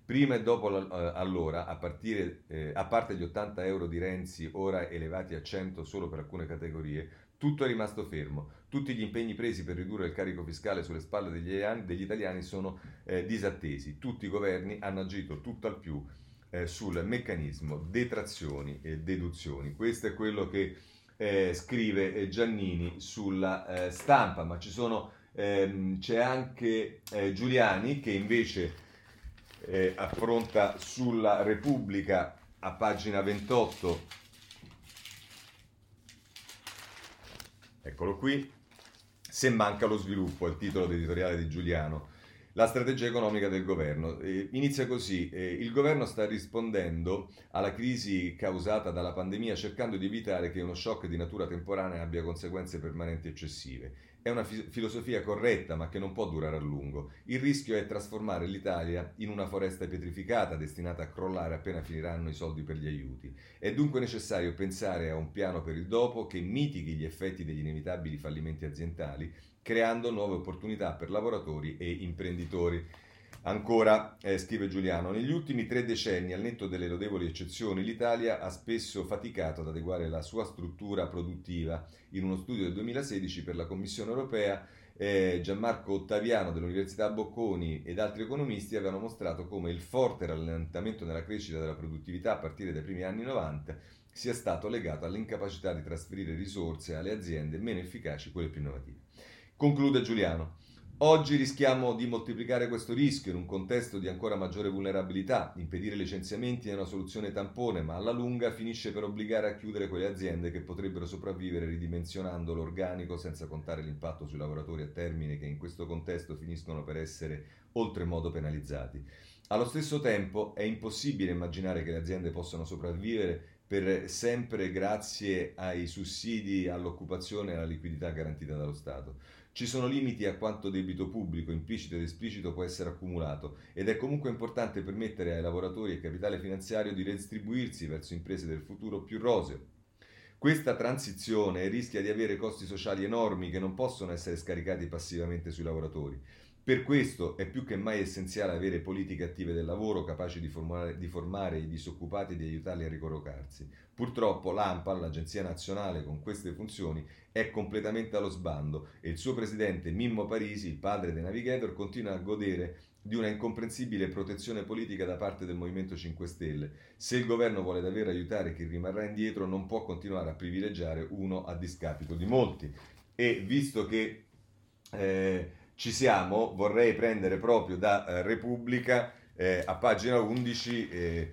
Prima e dopo eh, allora, a, partire, eh, a parte gli 80 euro di Renzi, ora elevati a 100 solo per alcune categorie, tutto è rimasto fermo. Tutti gli impegni presi per ridurre il carico fiscale sulle spalle degli, italiani sono eh, disattesi. Tutti i governi hanno agito tutt'al più eh, sul meccanismo detrazioni e deduzioni. Questo è quello che eh, scrive eh, Giannini sulla eh, stampa, ma sono, ehm, c'è anche eh, Giuliani che invece affronta sulla Repubblica a pagina 28 Eccolo qui. Se manca lo sviluppo, è il titolo editoriale di Giuliano. La strategia economica del governo. Eh, inizia così, eh, il governo sta rispondendo alla crisi causata dalla pandemia cercando di evitare che uno shock di natura temporanea abbia conseguenze permanenti eccessive. È una fi- filosofia corretta ma che non può durare a lungo. Il rischio è trasformare l'Italia in una foresta pietrificata destinata a crollare appena finiranno i soldi per gli aiuti. È dunque necessario pensare a un piano per il dopo che mitighi gli effetti degli inevitabili fallimenti aziendali, creando nuove opportunità per lavoratori e imprenditori. Ancora, eh, scrive Giuliano, negli ultimi tre decenni, al netto delle lodevoli eccezioni, l'Italia ha spesso faticato ad adeguare la sua struttura produttiva. In uno studio del 2016 per la Commissione europea, eh, Gianmarco Ottaviano dell'Università Bocconi ed altri economisti avevano mostrato come il forte rallentamento nella crescita della produttività a partire dai primi anni 90 sia stato legato all'incapacità di trasferire risorse alle aziende meno efficaci, quelle più innovative. Conclude Giuliano. Oggi rischiamo di moltiplicare questo rischio in un contesto di ancora maggiore vulnerabilità. Impedire licenziamenti è una soluzione tampone, ma alla lunga finisce per obbligare a chiudere quelle aziende che potrebbero sopravvivere ridimensionando l'organico senza contare l'impatto sui lavoratori a termine che in questo contesto finiscono per essere oltremodo penalizzati. Allo stesso tempo è impossibile immaginare che le aziende possano sopravvivere per sempre grazie ai sussidi all'occupazione e alla liquidità garantita dallo Stato. Ci sono limiti a quanto debito pubblico, implicito ed esplicito, può essere accumulato ed è comunque importante permettere ai lavoratori e capitale finanziario di redistribuirsi verso imprese del futuro più roseo. Questa transizione rischia di avere costi sociali enormi che non possono essere scaricati passivamente sui lavoratori. Per questo è più che mai essenziale avere politiche attive del lavoro capaci di formare, di formare i disoccupati e di aiutarli a ricollocarsi. Purtroppo l'AMPA, l'Agenzia Nazionale con queste funzioni, è completamente allo sbando e il suo presidente Mimmo Parisi, il padre dei navigator, continua a godere di una incomprensibile protezione politica da parte del Movimento 5 Stelle. Se il governo vuole davvero aiutare chi rimarrà indietro, non può continuare a privilegiare uno a discapito di molti. E visto che eh, ci siamo, vorrei prendere proprio da eh, Repubblica eh, a pagina 11 eh,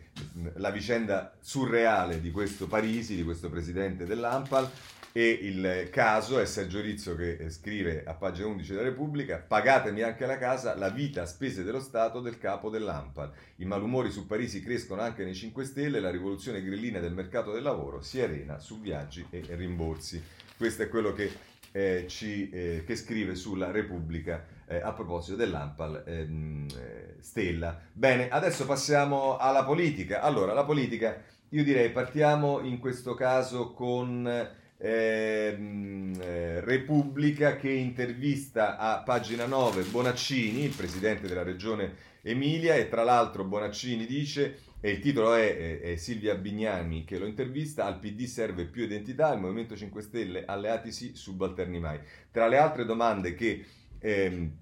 la vicenda surreale di questo Parisi, di questo presidente dell'Ampal, e il caso è Sergio Rizzo che eh, scrive a pagina 11 della Repubblica pagatemi anche la casa, la vita a spese dello Stato del capo dell'AMPAL. I malumori su Parisi crescono anche nei 5 Stelle, la rivoluzione grillina del mercato del lavoro si arena su viaggi e rimborsi. Questo è quello che, eh, ci, eh, che scrive sulla Repubblica eh, a proposito dell'AMPAL ehm, eh, Stella. Bene, adesso passiamo alla politica. Allora, la politica, io direi partiamo in questo caso con Ehm, eh, Repubblica che intervista a pagina 9 Bonaccini, il presidente della regione Emilia, e tra l'altro Bonaccini dice, e il titolo è, è, Silvia Bignami che lo intervista, al PD serve più identità, il Movimento 5 Stelle alleati sì, subalterni mai. Tra le altre domande che... Ehm,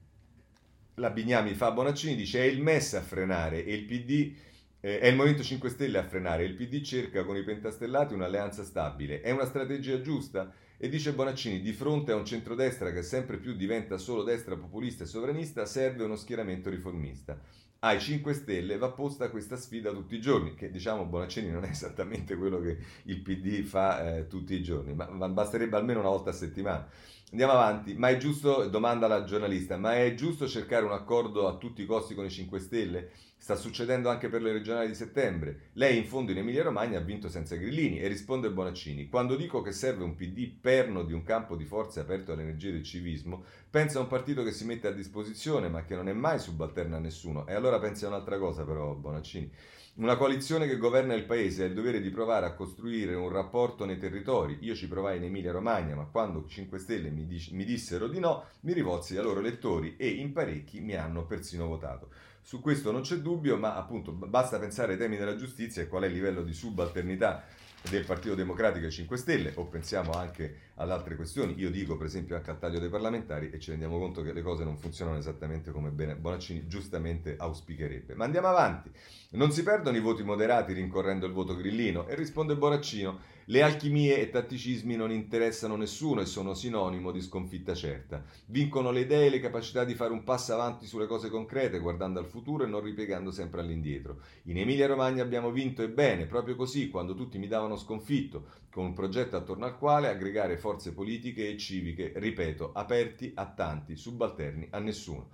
la Bignami fa a Bonaccini, dice è il MES a frenare e il PD eh, è il Movimento 5 Stelle a frenare, il PD cerca con i pentastellati un'alleanza stabile. È una strategia giusta? E dice Bonaccini, di fronte a un centrodestra che sempre più diventa solo destra populista e sovranista, serve uno schieramento riformista. Ai 5 Stelle va posta questa sfida tutti i giorni, che diciamo Bonaccini non è esattamente quello che il PD fa eh, tutti i giorni, ma, ma basterebbe almeno una volta a settimana. Andiamo avanti, ma è giusto, domanda la giornalista, ma è giusto cercare un accordo a tutti i costi con i 5 Stelle? Sta succedendo anche per le regionali di settembre. Lei in fondo in Emilia Romagna ha vinto senza grillini e risponde Bonaccini. Quando dico che serve un PD perno di un campo di forze aperto all'energia del civismo, pensa a un partito che si mette a disposizione ma che non è mai subalterno a nessuno. E allora pensi a un'altra cosa però, Bonaccini. Una coalizione che governa il paese ha il dovere di provare a costruire un rapporto nei territori. Io ci provai in Emilia Romagna, ma quando 5 Stelle mi, dic- mi dissero di no, mi rivolsi ai loro elettori e in parecchi mi hanno persino votato. Su questo non c'è dubbio, ma appunto basta pensare ai temi della giustizia e qual è il livello di subalternità del Partito Democratico e 5 Stelle, o pensiamo anche ad altre questioni, io dico per esempio anche al taglio dei parlamentari e ci rendiamo conto che le cose non funzionano esattamente come bene Bonaccini giustamente auspicherebbe. Ma andiamo avanti, non si perdono i voti moderati rincorrendo il voto grillino e risponde Bonaccino le alchimie e tatticismi non interessano nessuno e sono sinonimo di sconfitta certa. Vincono le idee e le capacità di fare un passo avanti sulle cose concrete, guardando al futuro e non ripiegando sempre all'indietro. In Emilia Romagna abbiamo vinto e bene, proprio così, quando tutti mi davano sconfitto, con un progetto attorno al quale aggregare forze politiche e civiche, ripeto, aperti a tanti, subalterni a nessuno.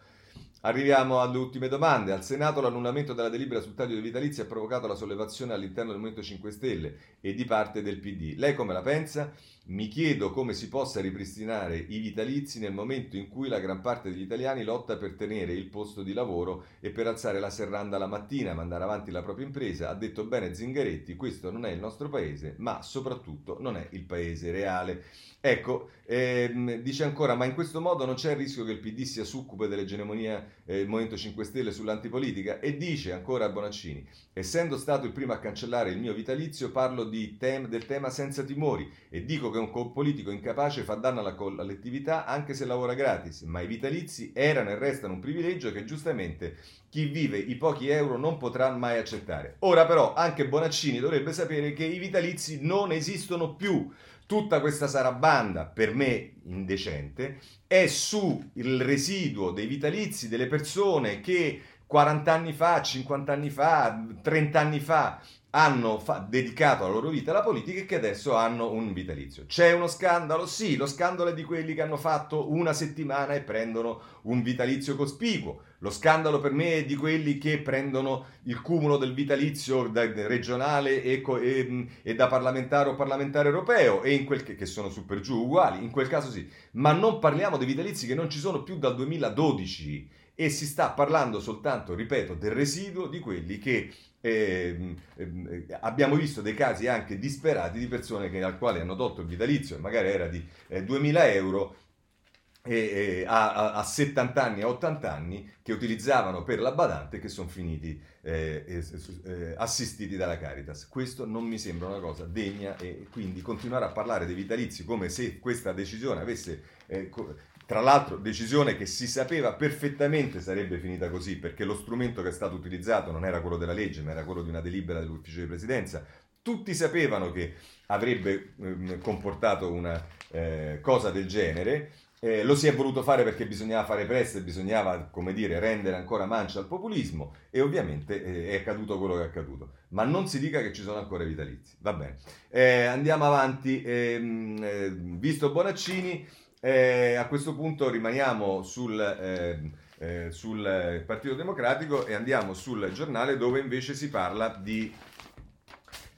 Arriviamo alle ultime domande. Al Senato l'annullamento della delibera sul taglio dei vitalizi ha provocato la sollevazione all'interno del Movimento 5 Stelle e di parte del PD. Lei come la pensa? Mi chiedo come si possa ripristinare i vitalizi nel momento in cui la gran parte degli italiani lotta per tenere il posto di lavoro e per alzare la serranda la mattina, mandare avanti la propria impresa. Ha detto bene Zingaretti, questo non è il nostro paese, ma soprattutto non è il paese reale. Ecco, ehm, dice ancora, ma in questo modo non c'è il rischio che il PD sia succube dell'egemonia del eh, Movimento 5 Stelle sull'antipolitica? E dice ancora Bonaccini, essendo stato il primo a cancellare il mio vitalizio, parlo tem- del tema senza timori e dico che un politico incapace fa danno alla collettività anche se lavora gratis, ma i vitalizi erano e restano un privilegio che giustamente chi vive i pochi euro non potrà mai accettare. Ora però anche Bonaccini dovrebbe sapere che i vitalizi non esistono più tutta questa sarabanda, per me indecente, è sul residuo dei vitalizi delle persone che 40 anni fa, 50 anni fa, 30 anni fa hanno fa- dedicato la loro vita alla politica e che adesso hanno un vitalizio. C'è uno scandalo? Sì, lo scandalo è di quelli che hanno fatto una settimana e prendono un vitalizio cospicuo. Lo scandalo per me è di quelli che prendono il cumulo del vitalizio da, regionale e, e, e, da parlamentare o parlamentare europeo, e che, che sono super giù uguali, in quel caso sì. Ma non parliamo dei vitalizi che non ci sono più dal 2012 e si sta parlando soltanto, ripeto, del residuo di quelli che eh, eh, abbiamo visto dei casi anche disperati di persone che, al quale hanno tolto il vitalizio, magari era di eh, 2000 euro, e, a, a, 70 anni, a 80 anni, che utilizzavano per la badante che sono finiti eh, eh, assistiti dalla Caritas. Questo non mi sembra una cosa degna e quindi continuare a parlare dei vitalizi come se questa decisione avesse... Eh, tra l'altro, decisione che si sapeva perfettamente sarebbe finita così, perché lo strumento che è stato utilizzato non era quello della legge, ma era quello di una delibera dell'ufficio di presidenza. Tutti sapevano che avrebbe eh, comportato una eh, cosa del genere. Eh, lo si è voluto fare perché bisognava fare presto e bisognava, come dire, rendere ancora mancia al populismo e ovviamente eh, è accaduto quello che è accaduto. Ma non si dica che ci sono ancora i vitalizi. Va bene. Eh, andiamo avanti. Ehm, eh, visto Bonaccini, eh, a questo punto rimaniamo sul, eh, eh, sul Partito Democratico e andiamo sul giornale dove invece si parla di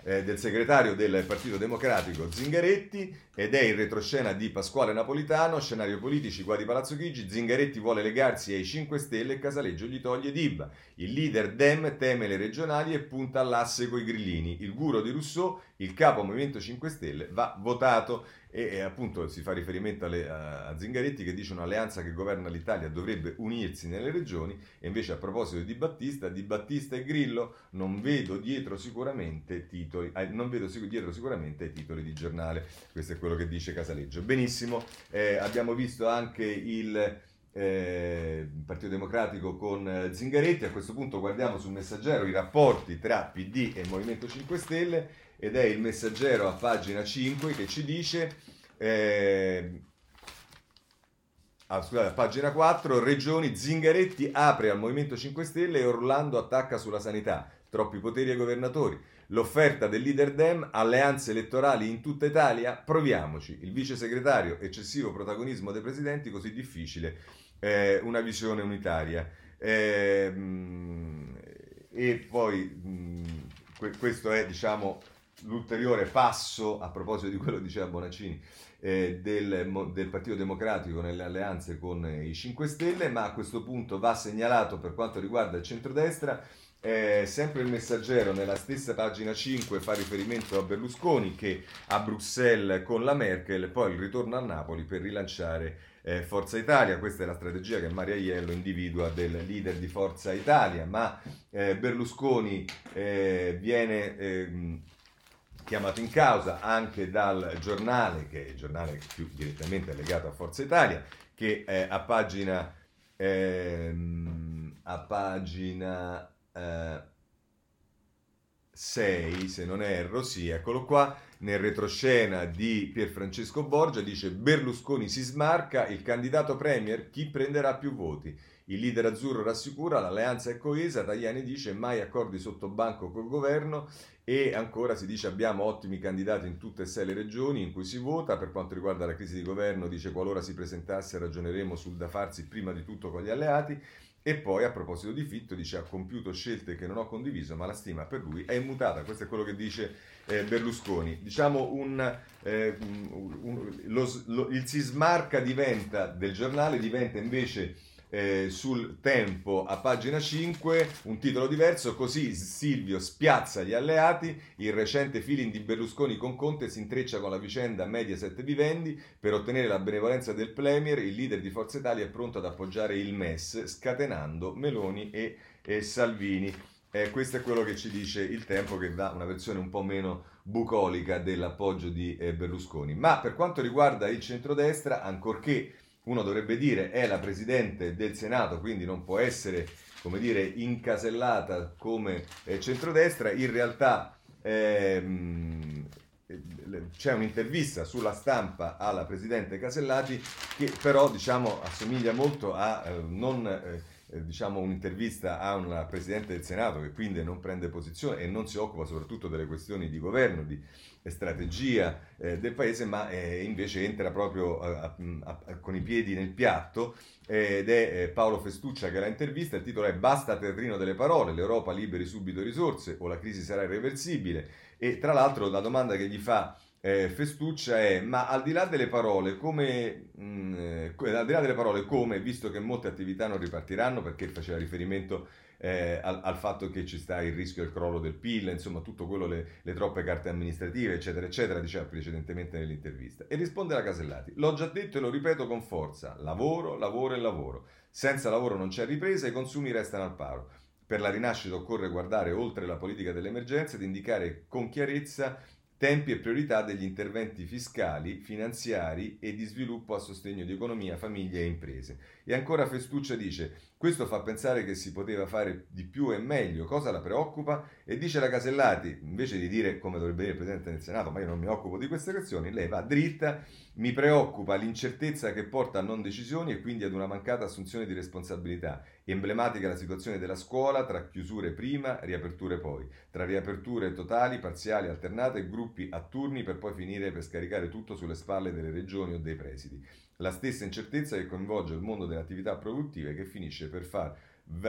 eh, del segretario del Partito Democratico Zingaretti ed è in retroscena di Pasquale Napolitano, scenario politici qua di Palazzo Chigi, Zingaretti vuole legarsi ai 5 Stelle e Casaleggio gli toglie Dibba. Il leader Dem teme le regionali e punta all'asse coi grillini. Il guru di Rousseau, il capo Movimento 5 Stelle, va votato. E, e appunto si fa riferimento alle, a, Zingaretti che dice un'alleanza che governa l'Italia dovrebbe unirsi nelle regioni e invece a proposito di Battista, di Battista e Grillo non vedo dietro sicuramente titoli, eh, non vedo dietro sicuramente titoli di giornale, questo è quello che dice Casaleggio. Benissimo, eh, abbiamo visto anche il eh, Partito Democratico con eh, Zingaretti. A questo punto guardiamo sul messaggero i rapporti tra PD e Movimento 5 Stelle ed è il messaggero a pagina 5 che ci dice... Eh, ah, scusate, pagina 4, Regioni Zingaretti apre al Movimento 5 Stelle e Orlando attacca sulla sanità. Troppi poteri ai governatori. L'offerta del leader Dem, alleanze elettorali in tutta Italia, proviamoci. Il vice segretario, eccessivo protagonismo dei presidenti, così difficile eh, una visione unitaria. Eh, e poi mh, questo è diciamo, l'ulteriore passo, a proposito di quello che diceva Bonaccini, eh, del, del, Partito Democratico nelle alleanze con i 5 Stelle, ma a questo punto va segnalato per quanto riguarda il centrodestra, eh, sempre il messaggero nella stessa pagina 5 fa riferimento a Berlusconi che a Bruxelles con la Merkel, poi il ritorno a Napoli per rilanciare eh, Forza Italia. Questa è la strategia che Maria Iello individua del leader di Forza Italia, ma eh, Berlusconi eh, viene ehm, chiamato in causa anche dal giornale, che è il giornale più direttamente legato a Forza Italia, che a pagina, ehm, a pagina 6, se non erro, sì, eccolo qua, nel retroscena di Pierfrancesco Borgia dice Berlusconi si smarca, il candidato premier, chi prenderà più voti? Il leader azzurro rassicura, l'alleanza è coesa, Tajani dice mai accordi sotto banco col governo e ancora si dice abbiamo ottimi candidati in tutte e sei le regioni in cui si vota, per quanto riguarda la crisi di governo dice qualora si presentasse ragioneremo sul da farsi prima di tutto con gli alleati e poi a proposito di Fitto dice ha compiuto scelte che non ho condiviso, ma la stima per lui è immutata. Questo è quello che dice eh, Berlusconi. Diciamo un, eh, un, lo, lo, il Sismarca diventa del giornale, diventa invece eh, sul tempo a pagina 5, un titolo diverso, così Silvio spiazza gli alleati, il recente feeling di Berlusconi con Conte si intreccia con la vicenda Mediaset Vivendi, per ottenere la benevolenza del Premier il leader di Forza Italia è pronto ad appoggiare il MES, scatenando Meloni e, e Salvini. Eh, questo è quello che ci dice il tempo che dà una versione un po' meno bucolica dell'appoggio di eh, Berlusconi. Ma per quanto riguarda il centrodestra, ancorché uno dovrebbe dire è la Presidente del Senato, quindi non può essere, come dire, incasellata come eh, centrodestra, in realtà ehm, c'è un'intervista sulla stampa alla Presidente Casellati che però diciamo, assomiglia molto a eh, non... Eh, diciamo, un'intervista a una Presidente del Senato che quindi non prende posizione e non si occupa soprattutto delle questioni di governo, di strategia eh, del Paese, ma eh, invece entra proprio a, a, a, con i piedi nel piatto ed è eh, Paolo Festuccia che la intervista, il titolo è Basta terreno delle parole, l'Europa liberi subito risorse o la crisi sarà irreversibile e tra l'altro la domanda che gli fa eh, Festuccia è, ma al di là delle parole, come, mh, mm, eh, al di là delle parole, come, visto che molte attività non ripartiranno, perché faceva riferimento eh, al, al, fatto che ci sta il rischio del crollo del PIL, insomma tutto quello, le, le troppe carte amministrative, eccetera, eccetera, diceva precedentemente nell'intervista. E risponde la Casellati, l'ho già detto e lo ripeto con forza, lavoro, lavoro e lavoro. Senza lavoro non c'è ripresa, i consumi restano al paro. Per la rinascita occorre guardare oltre la politica dell'emergenza ed indicare con chiarezza tempi e priorità degli interventi fiscali, finanziari e di sviluppo a sostegno di economia, famiglie e imprese. E ancora Festuccia dice, questo fa pensare che si poteva fare di più e meglio, cosa la preoccupa? E dice la Casellati, invece di dire come dovrebbe dire il Presidente del Senato, ma io non mi occupo di queste questioni, lei va dritta, mi preoccupa l'incertezza che porta a non decisioni e quindi ad una mancata assunzione di responsabilità. Emblematica la situazione della scuola tra chiusure prima, riaperture poi, tra riaperture totali, parziali, alternate gruppi a turni per poi finire per scaricare tutto sulle spalle delle regioni o dei presidi. La stessa incertezza che coinvolge il mondo delle attività produttive che finisce per far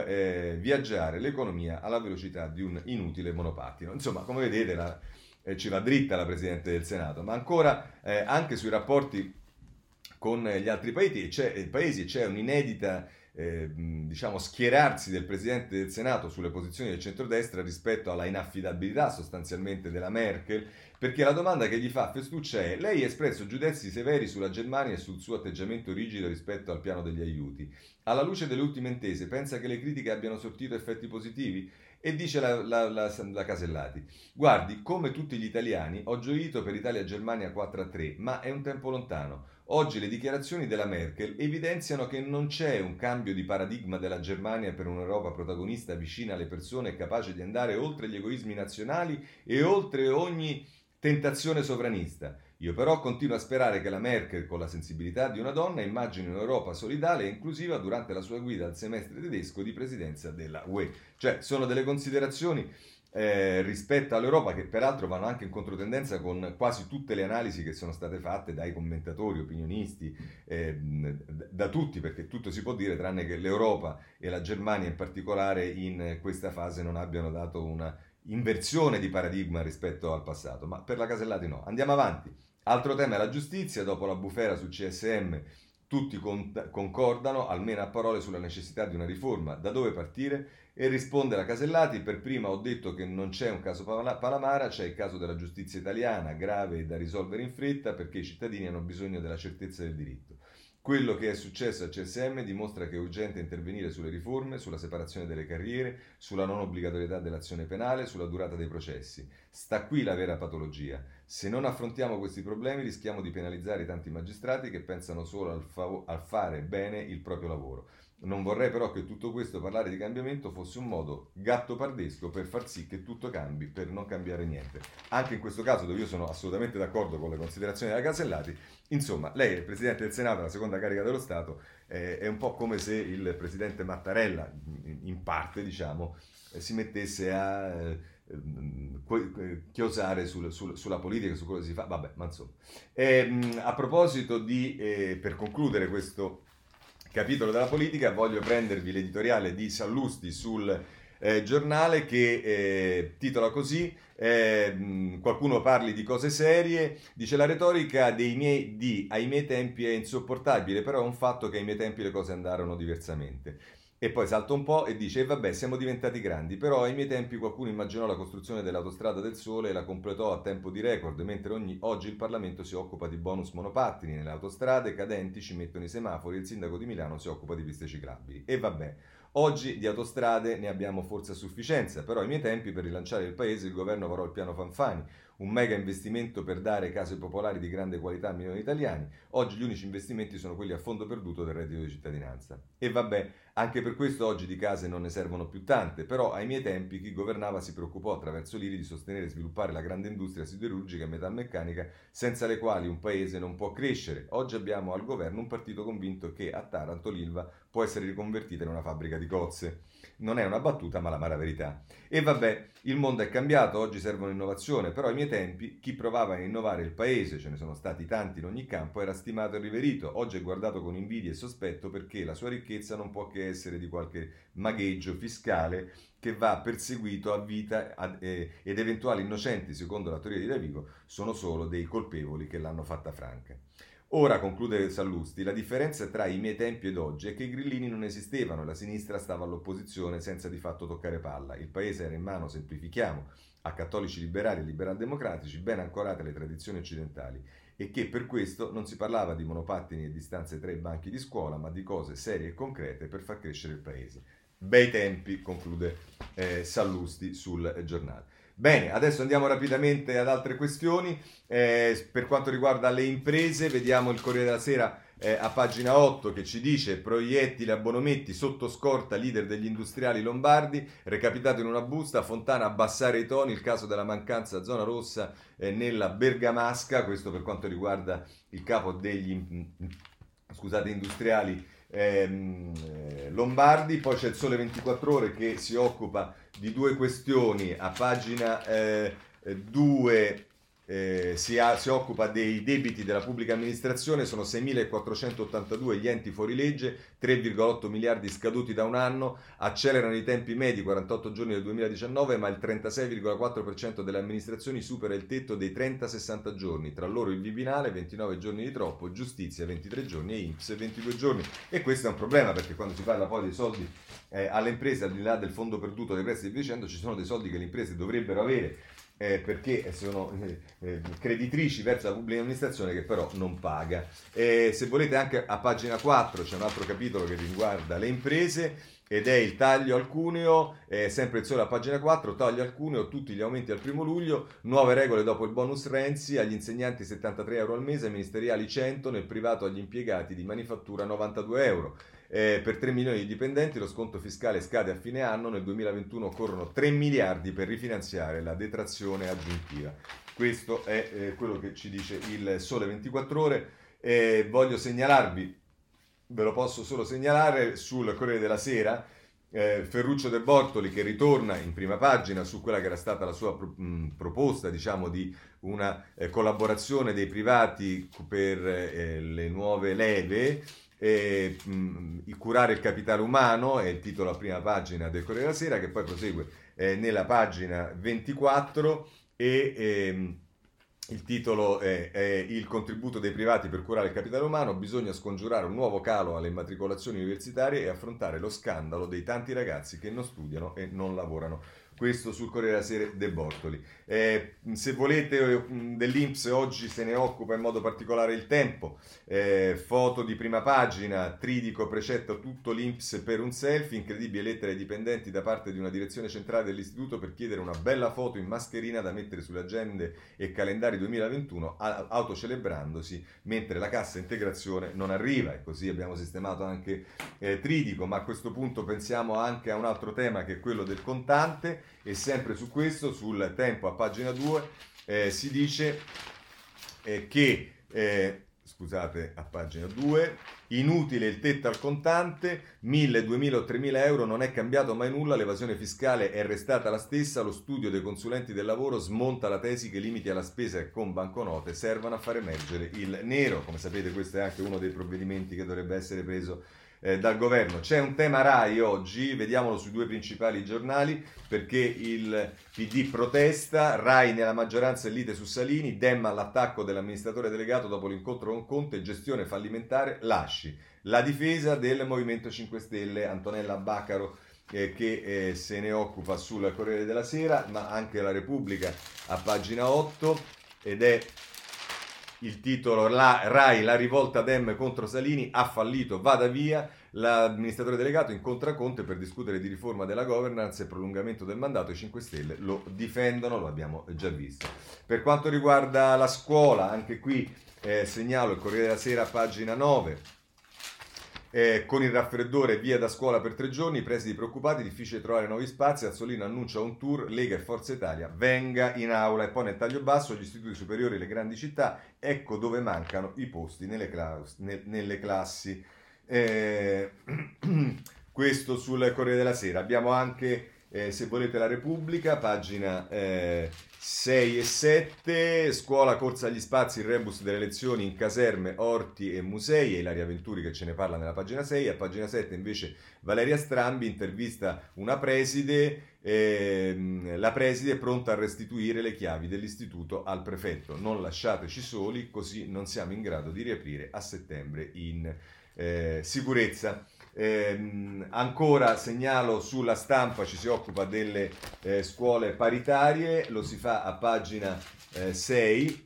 eh, viaggiare l'economia alla velocità di un inutile monopattino. Insomma, come vedete, la, eh, ci va dritta la Presidente del Senato, ma ancora eh, anche sui rapporti con gli altri paesi c'è, paesi, c'è un'inedita eh, diciamo, schierarsi del Presidente del Senato sulle posizioni del centrodestra rispetto alla inaffidabilità sostanzialmente della Merkel, perché la domanda che gli fa Festuccia è lei ha espresso giudizi severi sulla Germania e sul suo atteggiamento rigido rispetto al piano degli aiuti. Alla luce delle ultime intese, pensa che le critiche abbiano sortito effetti positivi? E dice la, la, la, la, Casellati, guardi, come tutti gli italiani, ho gioito per Italia-Germania 4-3, ma è un tempo lontano. Oggi le dichiarazioni della Merkel evidenziano che non c'è un cambio di paradigma della Germania per un'Europa protagonista vicina alle persone e capace di andare oltre gli egoismi nazionali e oltre ogni tentazione sovranista. Io però continuo a sperare che la Merkel, con la sensibilità di una donna, immagini un'Europa solidale e inclusiva durante la sua guida al semestre tedesco di presidenza della UE. Cioè, sono delle considerazioni eh, rispetto all'Europa che peraltro vanno anche in controtendenza con quasi tutte le analisi che sono state fatte dai commentatori, opinionisti, eh, da tutti, perché tutto si può dire tranne che l'Europa e la Germania in particolare in questa fase non abbiano dato una inversione di paradigma rispetto al passato, ma per la Casellati no. Andiamo avanti. Altro tema è la giustizia, dopo la bufera sul CSM tutti con- concordano, almeno a parole, sulla necessità di una riforma. Da dove partire? E risponde la Casellati, per prima ho detto che non c'è un caso Palamara, c'è il caso della giustizia italiana, grave e da risolvere in fretta, perché i cittadini hanno bisogno della certezza del diritto. Quello che è successo a CSM dimostra che è urgente intervenire sulle riforme, sulla separazione delle carriere, sulla non obbligatorietà dell'azione penale, sulla durata dei processi. Sta qui la vera patologia. Se non affrontiamo questi problemi rischiamo di penalizzare i tanti magistrati che pensano solo al, fav- al fare bene il proprio lavoro. Non vorrei però che tutto questo parlare di cambiamento fosse un modo gattopardesco per far sì che tutto cambi, per non cambiare niente. Anche in questo caso, dove io sono assolutamente d'accordo con le considerazioni della Casellati, insomma, lei è il Presidente del Senato, la seconda carica dello Stato, eh, è un po' come se il Presidente Mattarella, in parte diciamo, eh, si mettesse a... Eh, chiosare sul, sul, sulla politica, su che si fa, vabbè, ma insomma. Eh, a proposito di, eh, per concludere questo capitolo della politica, voglio prendervi l'editoriale di Sallusti sul eh, giornale che eh, titola così, eh, qualcuno parli di cose serie, dice la retorica dei miei di ai miei tempi è insopportabile, però è un fatto che ai miei tempi le cose andarono diversamente. E poi salta un po' e dice: Vabbè, siamo diventati grandi, però ai miei tempi qualcuno immaginò la costruzione dell'autostrada del Sole e la completò a tempo di record, mentre ogni, oggi il Parlamento si occupa di bonus monopattini, nelle autostrade cadenti ci mettono i semafori, il sindaco di Milano si occupa di piste ciclabili. E vabbè. Oggi di autostrade ne abbiamo forse a sufficienza, però ai miei tempi per rilanciare il paese il governo varò il piano Fanfani, un mega investimento per dare case popolari di grande qualità a milioni di italiani. Oggi gli unici investimenti sono quelli a fondo perduto del reddito di cittadinanza. E vabbè, anche per questo oggi di case non ne servono più tante, però ai miei tempi chi governava si preoccupò attraverso l'IRI di sostenere e sviluppare la grande industria siderurgica e metalmeccanica senza le quali un paese non può crescere. Oggi abbiamo al governo un partito convinto che a Taranto l'Ilva può essere riconvertita in una fabbrica di cozze. Non è una battuta, ma la mala verità. E vabbè, il mondo è cambiato, oggi servono innovazione, però ai miei tempi chi provava a innovare il paese, ce ne sono stati tanti in ogni campo, era stimato e riverito. Oggi è guardato con invidia e sospetto perché la sua ricchezza non può che essere di qualche magheggio fiscale che va perseguito a vita ad, eh, ed eventuali innocenti, secondo la teoria di Davigo, sono solo dei colpevoli che l'hanno fatta franca. Ora, conclude Sallusti, la differenza tra i miei tempi ed oggi è che i grillini non esistevano e la sinistra stava all'opposizione senza di fatto toccare palla. Il paese era in mano, semplifichiamo, a cattolici liberali e liberal-democratici ben ancorate alle tradizioni occidentali e che per questo non si parlava di monopattini e distanze tra i banchi di scuola, ma di cose serie e concrete per far crescere il paese. Bei tempi, conclude eh, Sallusti sul giornale. Bene, adesso andiamo rapidamente ad altre questioni. Eh, per quanto riguarda le imprese, vediamo il Corriere della Sera eh, a pagina 8 che ci dice proiettili a Bonometti sotto scorta leader degli industriali lombardi, recapitato in una busta, Fontana abbassare i toni, il caso della mancanza zona rossa eh, nella Bergamasca, questo per quanto riguarda il capo degli scusate, industriali ehm, eh, lombardi, poi c'è il Sole 24 ore che si occupa di due questioni. A pagina 2 eh, si, ha, si, occupa dei debiti della pubblica amministrazione, sono 6.482 gli enti fuori legge, 3,8 miliardi scaduti da un anno, accelerano i tempi medi 48 giorni del 2019, ma il 36,4% delle amministrazioni supera il tetto dei 30-60 giorni, tra loro il Viminale 29 giorni di troppo, Giustizia 23 giorni e Inps 22 giorni. E questo è un problema perché quando si parla poi dei soldi eh, alle imprese, al di là del fondo perduto dei prestiti e dicendo, ci sono dei soldi che le imprese dovrebbero avere eh, perché sono eh, eh, creditrici verso la pubblica amministrazione che però non paga. se volete anche a pagina 4 c'è un altro capitolo che riguarda le imprese ed è il taglio al cuneo, eh, sempre il sole a pagina 4, taglio al cuneo, tutti gli aumenti al primo luglio, nuove regole dopo il bonus Renzi, agli insegnanti 73 euro al mese, ministeriali 100, nel privato agli impiegati di manifattura 92 euro. Eh, per 3 milioni di dipendenti lo sconto fiscale scade a fine anno, nel 2021 occorrono 3 miliardi per rifinanziare la detrazione aggiuntiva. Questo è eh, quello che ci dice il Sole 24 ore. Eh, voglio segnalarvi, ve lo posso solo segnalare, sul Corriere della Sera, eh, Ferruccio De Bortoli che ritorna in prima pagina su quella che era stata la sua pro- mh, proposta diciamo, di una eh, collaborazione dei privati per eh, le nuove leve e, mh, curare il capitale umano è il titolo a prima pagina del Corriere della Sera che poi prosegue eh, nella pagina 24 e ehm, il titolo è, è, Il contributo dei privati per curare il capitale umano. Bisogna scongiurare un nuovo calo alle immatricolazioni universitarie e affrontare lo scandalo dei tanti ragazzi che non studiano e non lavorano questo sul Corriere della Sera De Bortoli. Eh, se volete eh, dell'Inps oggi se ne occupa in modo particolare il tempo, eh, foto di prima pagina, Tridico precetta tutto l'Inps per un selfie, incredibile lettera ai dipendenti da parte di una direzione centrale dell'istituto per chiedere una bella foto in mascherina da mettere sulle agende e calendari 2021 autocelebrandosi mentre la cassa integrazione non arriva. E così abbiamo sistemato anche eh, Tridico, ma a questo punto pensiamo anche a un altro tema che è quello del contante e sempre su questo, sul tempo a pagina 2, eh, si dice eh, che, eh, scusate, a pagina 2, inutile il tetto al contante, 1000, 2000 o 3000 euro, non è cambiato mai nulla, l'evasione fiscale è restata la stessa, lo studio dei consulenti del lavoro smonta la tesi che limiti alla spesa con banconote servono a far emergere il nero. Come sapete questo è anche uno dei provvedimenti che dovrebbe essere preso eh, dal governo. C'è un tema RAI oggi, vediamolo sui due principali giornali, perché il PD protesta, RAI nella maggioranza e lite su Salini, Dem all'attacco dell'amministratore delegato dopo l'incontro con Conte, gestione fallimentare, lasci. La difesa del Movimento 5 Stelle, Antonella Baccaro eh, che eh, se ne occupa sul Corriere della Sera, ma anche la Repubblica a pagina 8 ed è il titolo la, Rai, la rivolta Dem contro Salini ha fallito, vada via. L'amministratore delegato incontra Conte per discutere di riforma della governance e prolungamento del mandato. I 5 Stelle lo difendono, lo abbiamo già visto. Per quanto riguarda la scuola, anche qui eh, segnalo il Corriere della Sera, pagina 9. Eh, con il raffreddore via da scuola per tre giorni, i presidi preoccupati, difficile trovare nuovi spazi, Azzolino annuncia un tour, Lega e Forza Italia, venga in aula e poi nel taglio basso gli istituti superiori e le grandi città, ecco dove mancano i posti nelle, claus- ne- nelle classi. Eh, questo sul Corriere della Sera. Abbiamo anche, eh, se volete, la Repubblica, pagina eh, 6 e 7, scuola corsa agli spazi, il rebus delle lezioni in caserme, orti e musei, e Ilaria Venturi che ce ne parla nella pagina 6, a pagina 7 invece Valeria Strambi intervista una preside, ehm, la preside è pronta a restituire le chiavi dell'istituto al prefetto, non lasciateci soli, così non siamo in grado di riaprire a settembre in eh, sicurezza. Eh, ancora segnalo sulla stampa ci si occupa delle eh, scuole paritarie, lo si fa a pagina eh, 6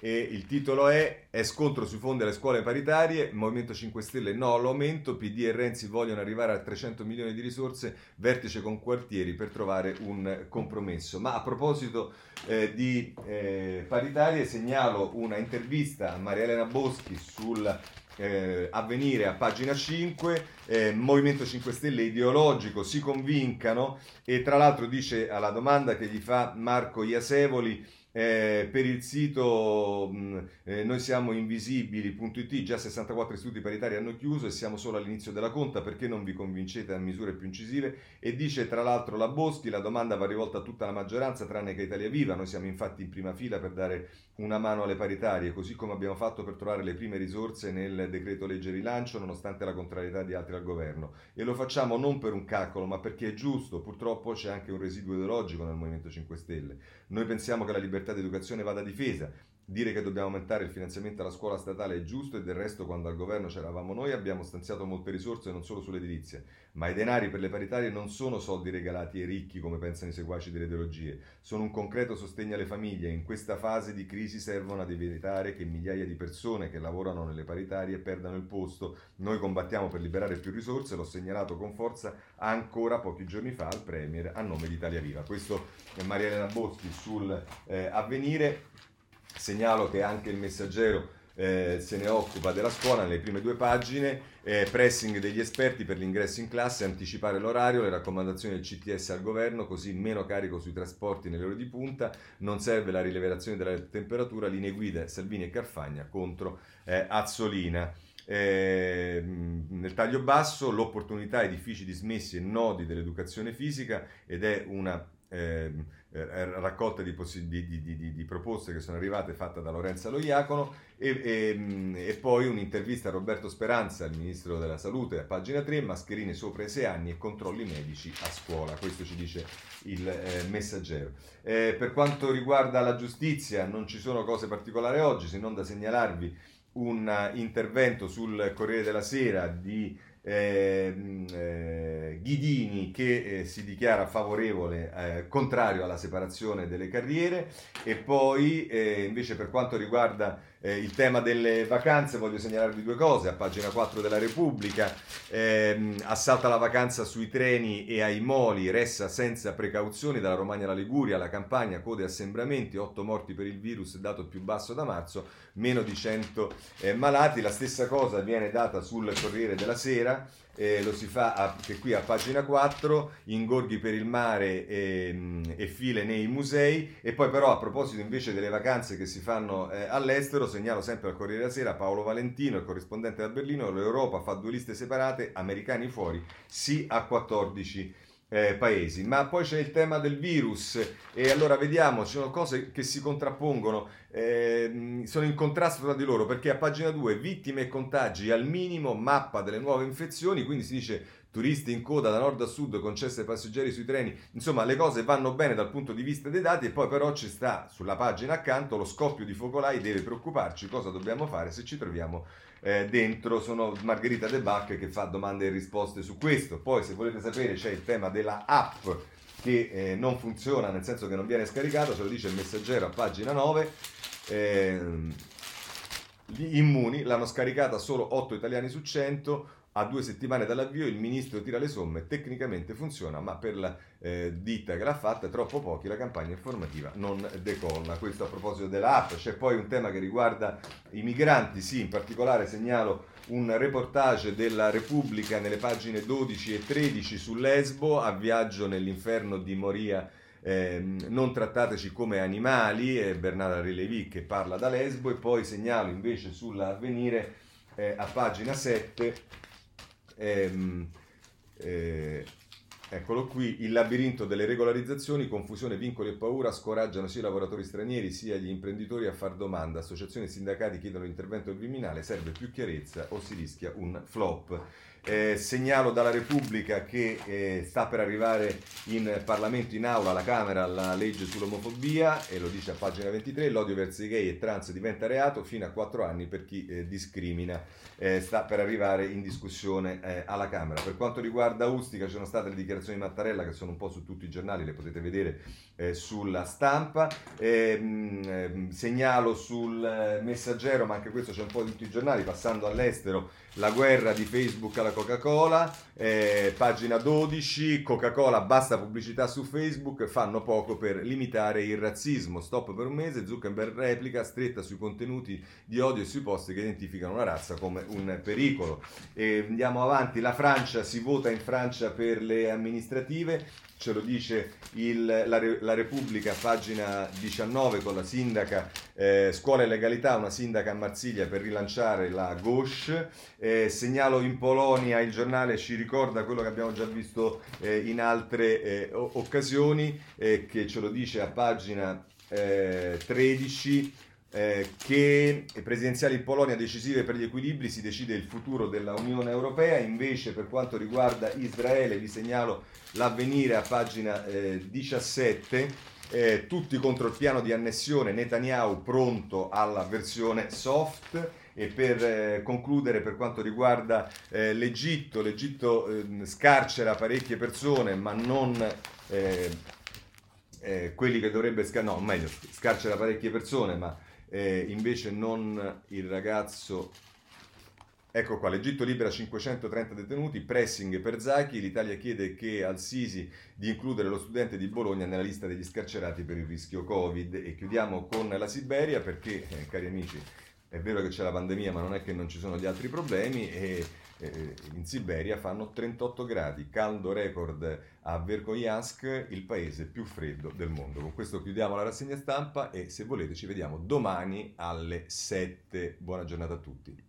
e il titolo è È scontro sui fondi alle scuole paritarie, Movimento 5 Stelle no all'aumento, PD e Renzi vogliono arrivare a 300 milioni di risorse, vertice con quartieri per trovare un compromesso. Ma a proposito eh, di eh, paritarie segnalo una intervista a Maria Elena Boschi sul eh, avvenire a pagina 5, eh, Movimento 5 Stelle ideologico, si convincano e tra l'altro dice alla domanda che gli fa Marco Iasevoli eh, per il sito mh, eh, noi siamo invisibili.it, già 64 istituti paritari hanno chiuso e siamo solo all'inizio della conta, perché non vi convincete a misure più incisive? E dice tra l'altro la Boschi, la domanda va rivolta a tutta la maggioranza tranne che Italia Viva, noi siamo infatti in prima fila per dare una mano alle paritarie, così come abbiamo fatto per trovare le prime risorse nel decreto legge rilancio, nonostante la contrarietà di altri al governo. E lo facciamo non per un calcolo, ma perché è giusto, purtroppo c'è anche un residuo ideologico nel Movimento 5 Stelle. Noi pensiamo che la libertà di educazione vada difesa, Dire che dobbiamo aumentare il finanziamento alla scuola statale è giusto e del resto quando al governo c'eravamo noi abbiamo stanziato molte risorse non solo sull'edilizia, ma i denari per le paritarie non sono soldi regalati ai ricchi come pensano i seguaci delle ideologie, sono un concreto sostegno alle famiglie e in questa fase di crisi servono ad evitare che migliaia di persone che lavorano nelle paritarie perdano il posto. Noi combattiamo per liberare più risorse, l'ho segnalato con forza ancora pochi giorni fa al Premier a nome di Italia Viva. Questo è Maria Elena Boschi sul eh, avvenire. Segnalo che anche il messaggero eh, se ne occupa della scuola nelle prime due pagine, eh, pressing degli esperti per l'ingresso in classe, anticipare l'orario, le raccomandazioni del CTS al governo, così meno carico sui trasporti nelle ore di punta, non serve la rilevazione della temperatura, linee guida Salvini e Carfagna contro eh, Azzolina. Eh, nel taglio basso l'opportunità edifici dismessi e nodi dell'educazione fisica ed è una Ehm, eh, raccolta di, possi- di, di, di, proposte che sono arrivate fatta da Lorenza Loiacono e, e, e, poi un'intervista a Roberto Speranza, il ministro della salute, a pagina 3, mascherine sopra i 6 anni e controlli medici a scuola, questo ci dice il eh, messaggero. Eh, per quanto riguarda la giustizia non ci sono cose particolari oggi se non da segnalarvi un intervento sul Corriere della Sera di eh, eh, Ghidini che eh, si dichiara favorevole, eh, contrario alla separazione delle carriere e poi eh, invece per quanto riguarda eh, il tema delle vacanze voglio segnalarvi due cose, a pagina 4 della Repubblica ehm, assalta la vacanza sui treni e ai moli, ressa senza precauzioni dalla Romagna alla Liguria, alla Campania, code assembramenti, 8 morti per il virus, dato più basso da marzo, meno di 100 malati, la stessa cosa viene data sul Corriere della Sera eh, lo si fa a, che qui a pagina 4, ingorghi per il mare e, e, file nei musei. E poi però a proposito invece delle vacanze che si fanno eh, all'estero, segnalo sempre al Corriere della Sera Paolo Valentino, il corrispondente da Berlino, l'Europa fa due liste separate, americani fuori, sì a 14 eh, paesi. Ma poi c'è il tema del virus e allora vediamo, ci sono cose che si contrappongono, eh, sono in contrasto tra di loro perché a pagina 2 vittime e contagi al minimo, mappa delle nuove infezioni, quindi si dice turisti in coda da nord a sud, concesse ai passeggeri sui treni, insomma le cose vanno bene dal punto di vista dei dati e poi però ci sta sulla pagina accanto lo scoppio di focolai deve preoccuparci, cosa dobbiamo fare se ci troviamo eh, dentro, sono Margherita De Bacche che fa domande e risposte su questo, poi se volete sapere c'è il tema della app che eh, non funziona, nel senso che non viene scaricato, ce lo dice il messaggero a pagina 9. Eh, gli immuni l'hanno scaricata solo 8 italiani su 100, a due settimane dall'avvio il ministro tira le somme, tecnicamente funziona, ma per la eh, ditta che l'ha fatta troppo pochi, la campagna informativa non decolla. Questo a proposito dell'app, c'è poi un tema che riguarda i migranti, sì, in particolare segnalo un reportage della Repubblica nelle pagine 12 e 13 su Lesbo, a viaggio nell'inferno di Moria. Eh, non trattateci come animali, è Bernarda Rilevi che parla da Lesbo e poi segnalo invece sull'avvenire eh, a pagina 7 Ehm, eh, Eccolo qui, il labirinto delle regolarizzazioni, confusione, vincoli e paura scoraggiano sia i lavoratori stranieri sia gli imprenditori a far domanda. Associazioni e sindacati chiedono l'intervento del Viminale, serve più chiarezza o si rischia un flop. Eh, segnalo dalla Repubblica che eh, sta per arrivare in Parlamento, in aula, alla Camera, la legge sull'omofobia, e lo dice a pagina 23, l'odio verso i gay e trans diventa reato fino a 4 anni per chi eh, discrimina. Eh, sta per arrivare in discussione eh, alla Camera. Per quanto riguarda Ustica ci sono state le dichiarazioni di Mattarella che sono un po' su tutti i giornali, le potete vedere eh, sulla stampa. Ehm, ehm, segnalo sul messaggero, ma anche questo c'è un po' di tutti i giornali, passando all'estero, la guerra di Facebook alla la Coca-Cola, eh, pagina 12, Coca-Cola, basta pubblicità su Facebook, fanno poco per limitare il razzismo, stop per un mese, Zuckerberg replica, stretta sui contenuti di odio e sui post che identificano una razza come un pericolo. E andiamo avanti, la Francia si vota in Francia per le amministrative, ce lo dice il, la, la, Repubblica, pagina 19, con la sindaca eh, Scuola e Legalità, una sindaca a Marsiglia per rilanciare la gauche. Eh, segnalo in Polonia, il giornale ci ricorda quello che abbiamo già visto eh, in altre eh, occasioni, eh, che ce lo dice a pagina 13 eh, che presidenziali in Polonia decisive per gli equilibri si decide il futuro della Unione Europea, invece per quanto riguarda Israele vi segnalo l'avvenire a pagina eh, 17. Eh, tutti contro il piano di annessione, Netanyahu pronto alla versione soft e per eh, concludere per quanto riguarda eh, l'Egitto, l'Egitto ehm, scarcera parecchie persone ma non eh, eh, quelli che dovrebbe scarcerare, no meglio scarcera parecchie persone ma eh, invece non il ragazzo Ecco qua, l'Egitto libera 530 detenuti, pressing per Zaki, l'Italia chiede che al Sisi di includere lo studente di Bologna nella lista degli scarcerati per il rischio Covid. E chiudiamo con la Siberia perché, eh, cari amici, è vero che c'è la pandemia ma non è che non ci sono gli altri problemi e eh, in Siberia fanno 38 gradi, caldo record a Verkhoyansk, il paese più freddo del mondo. Con questo chiudiamo la rassegna stampa e se volete ci vediamo domani alle 7. Buona giornata a tutti.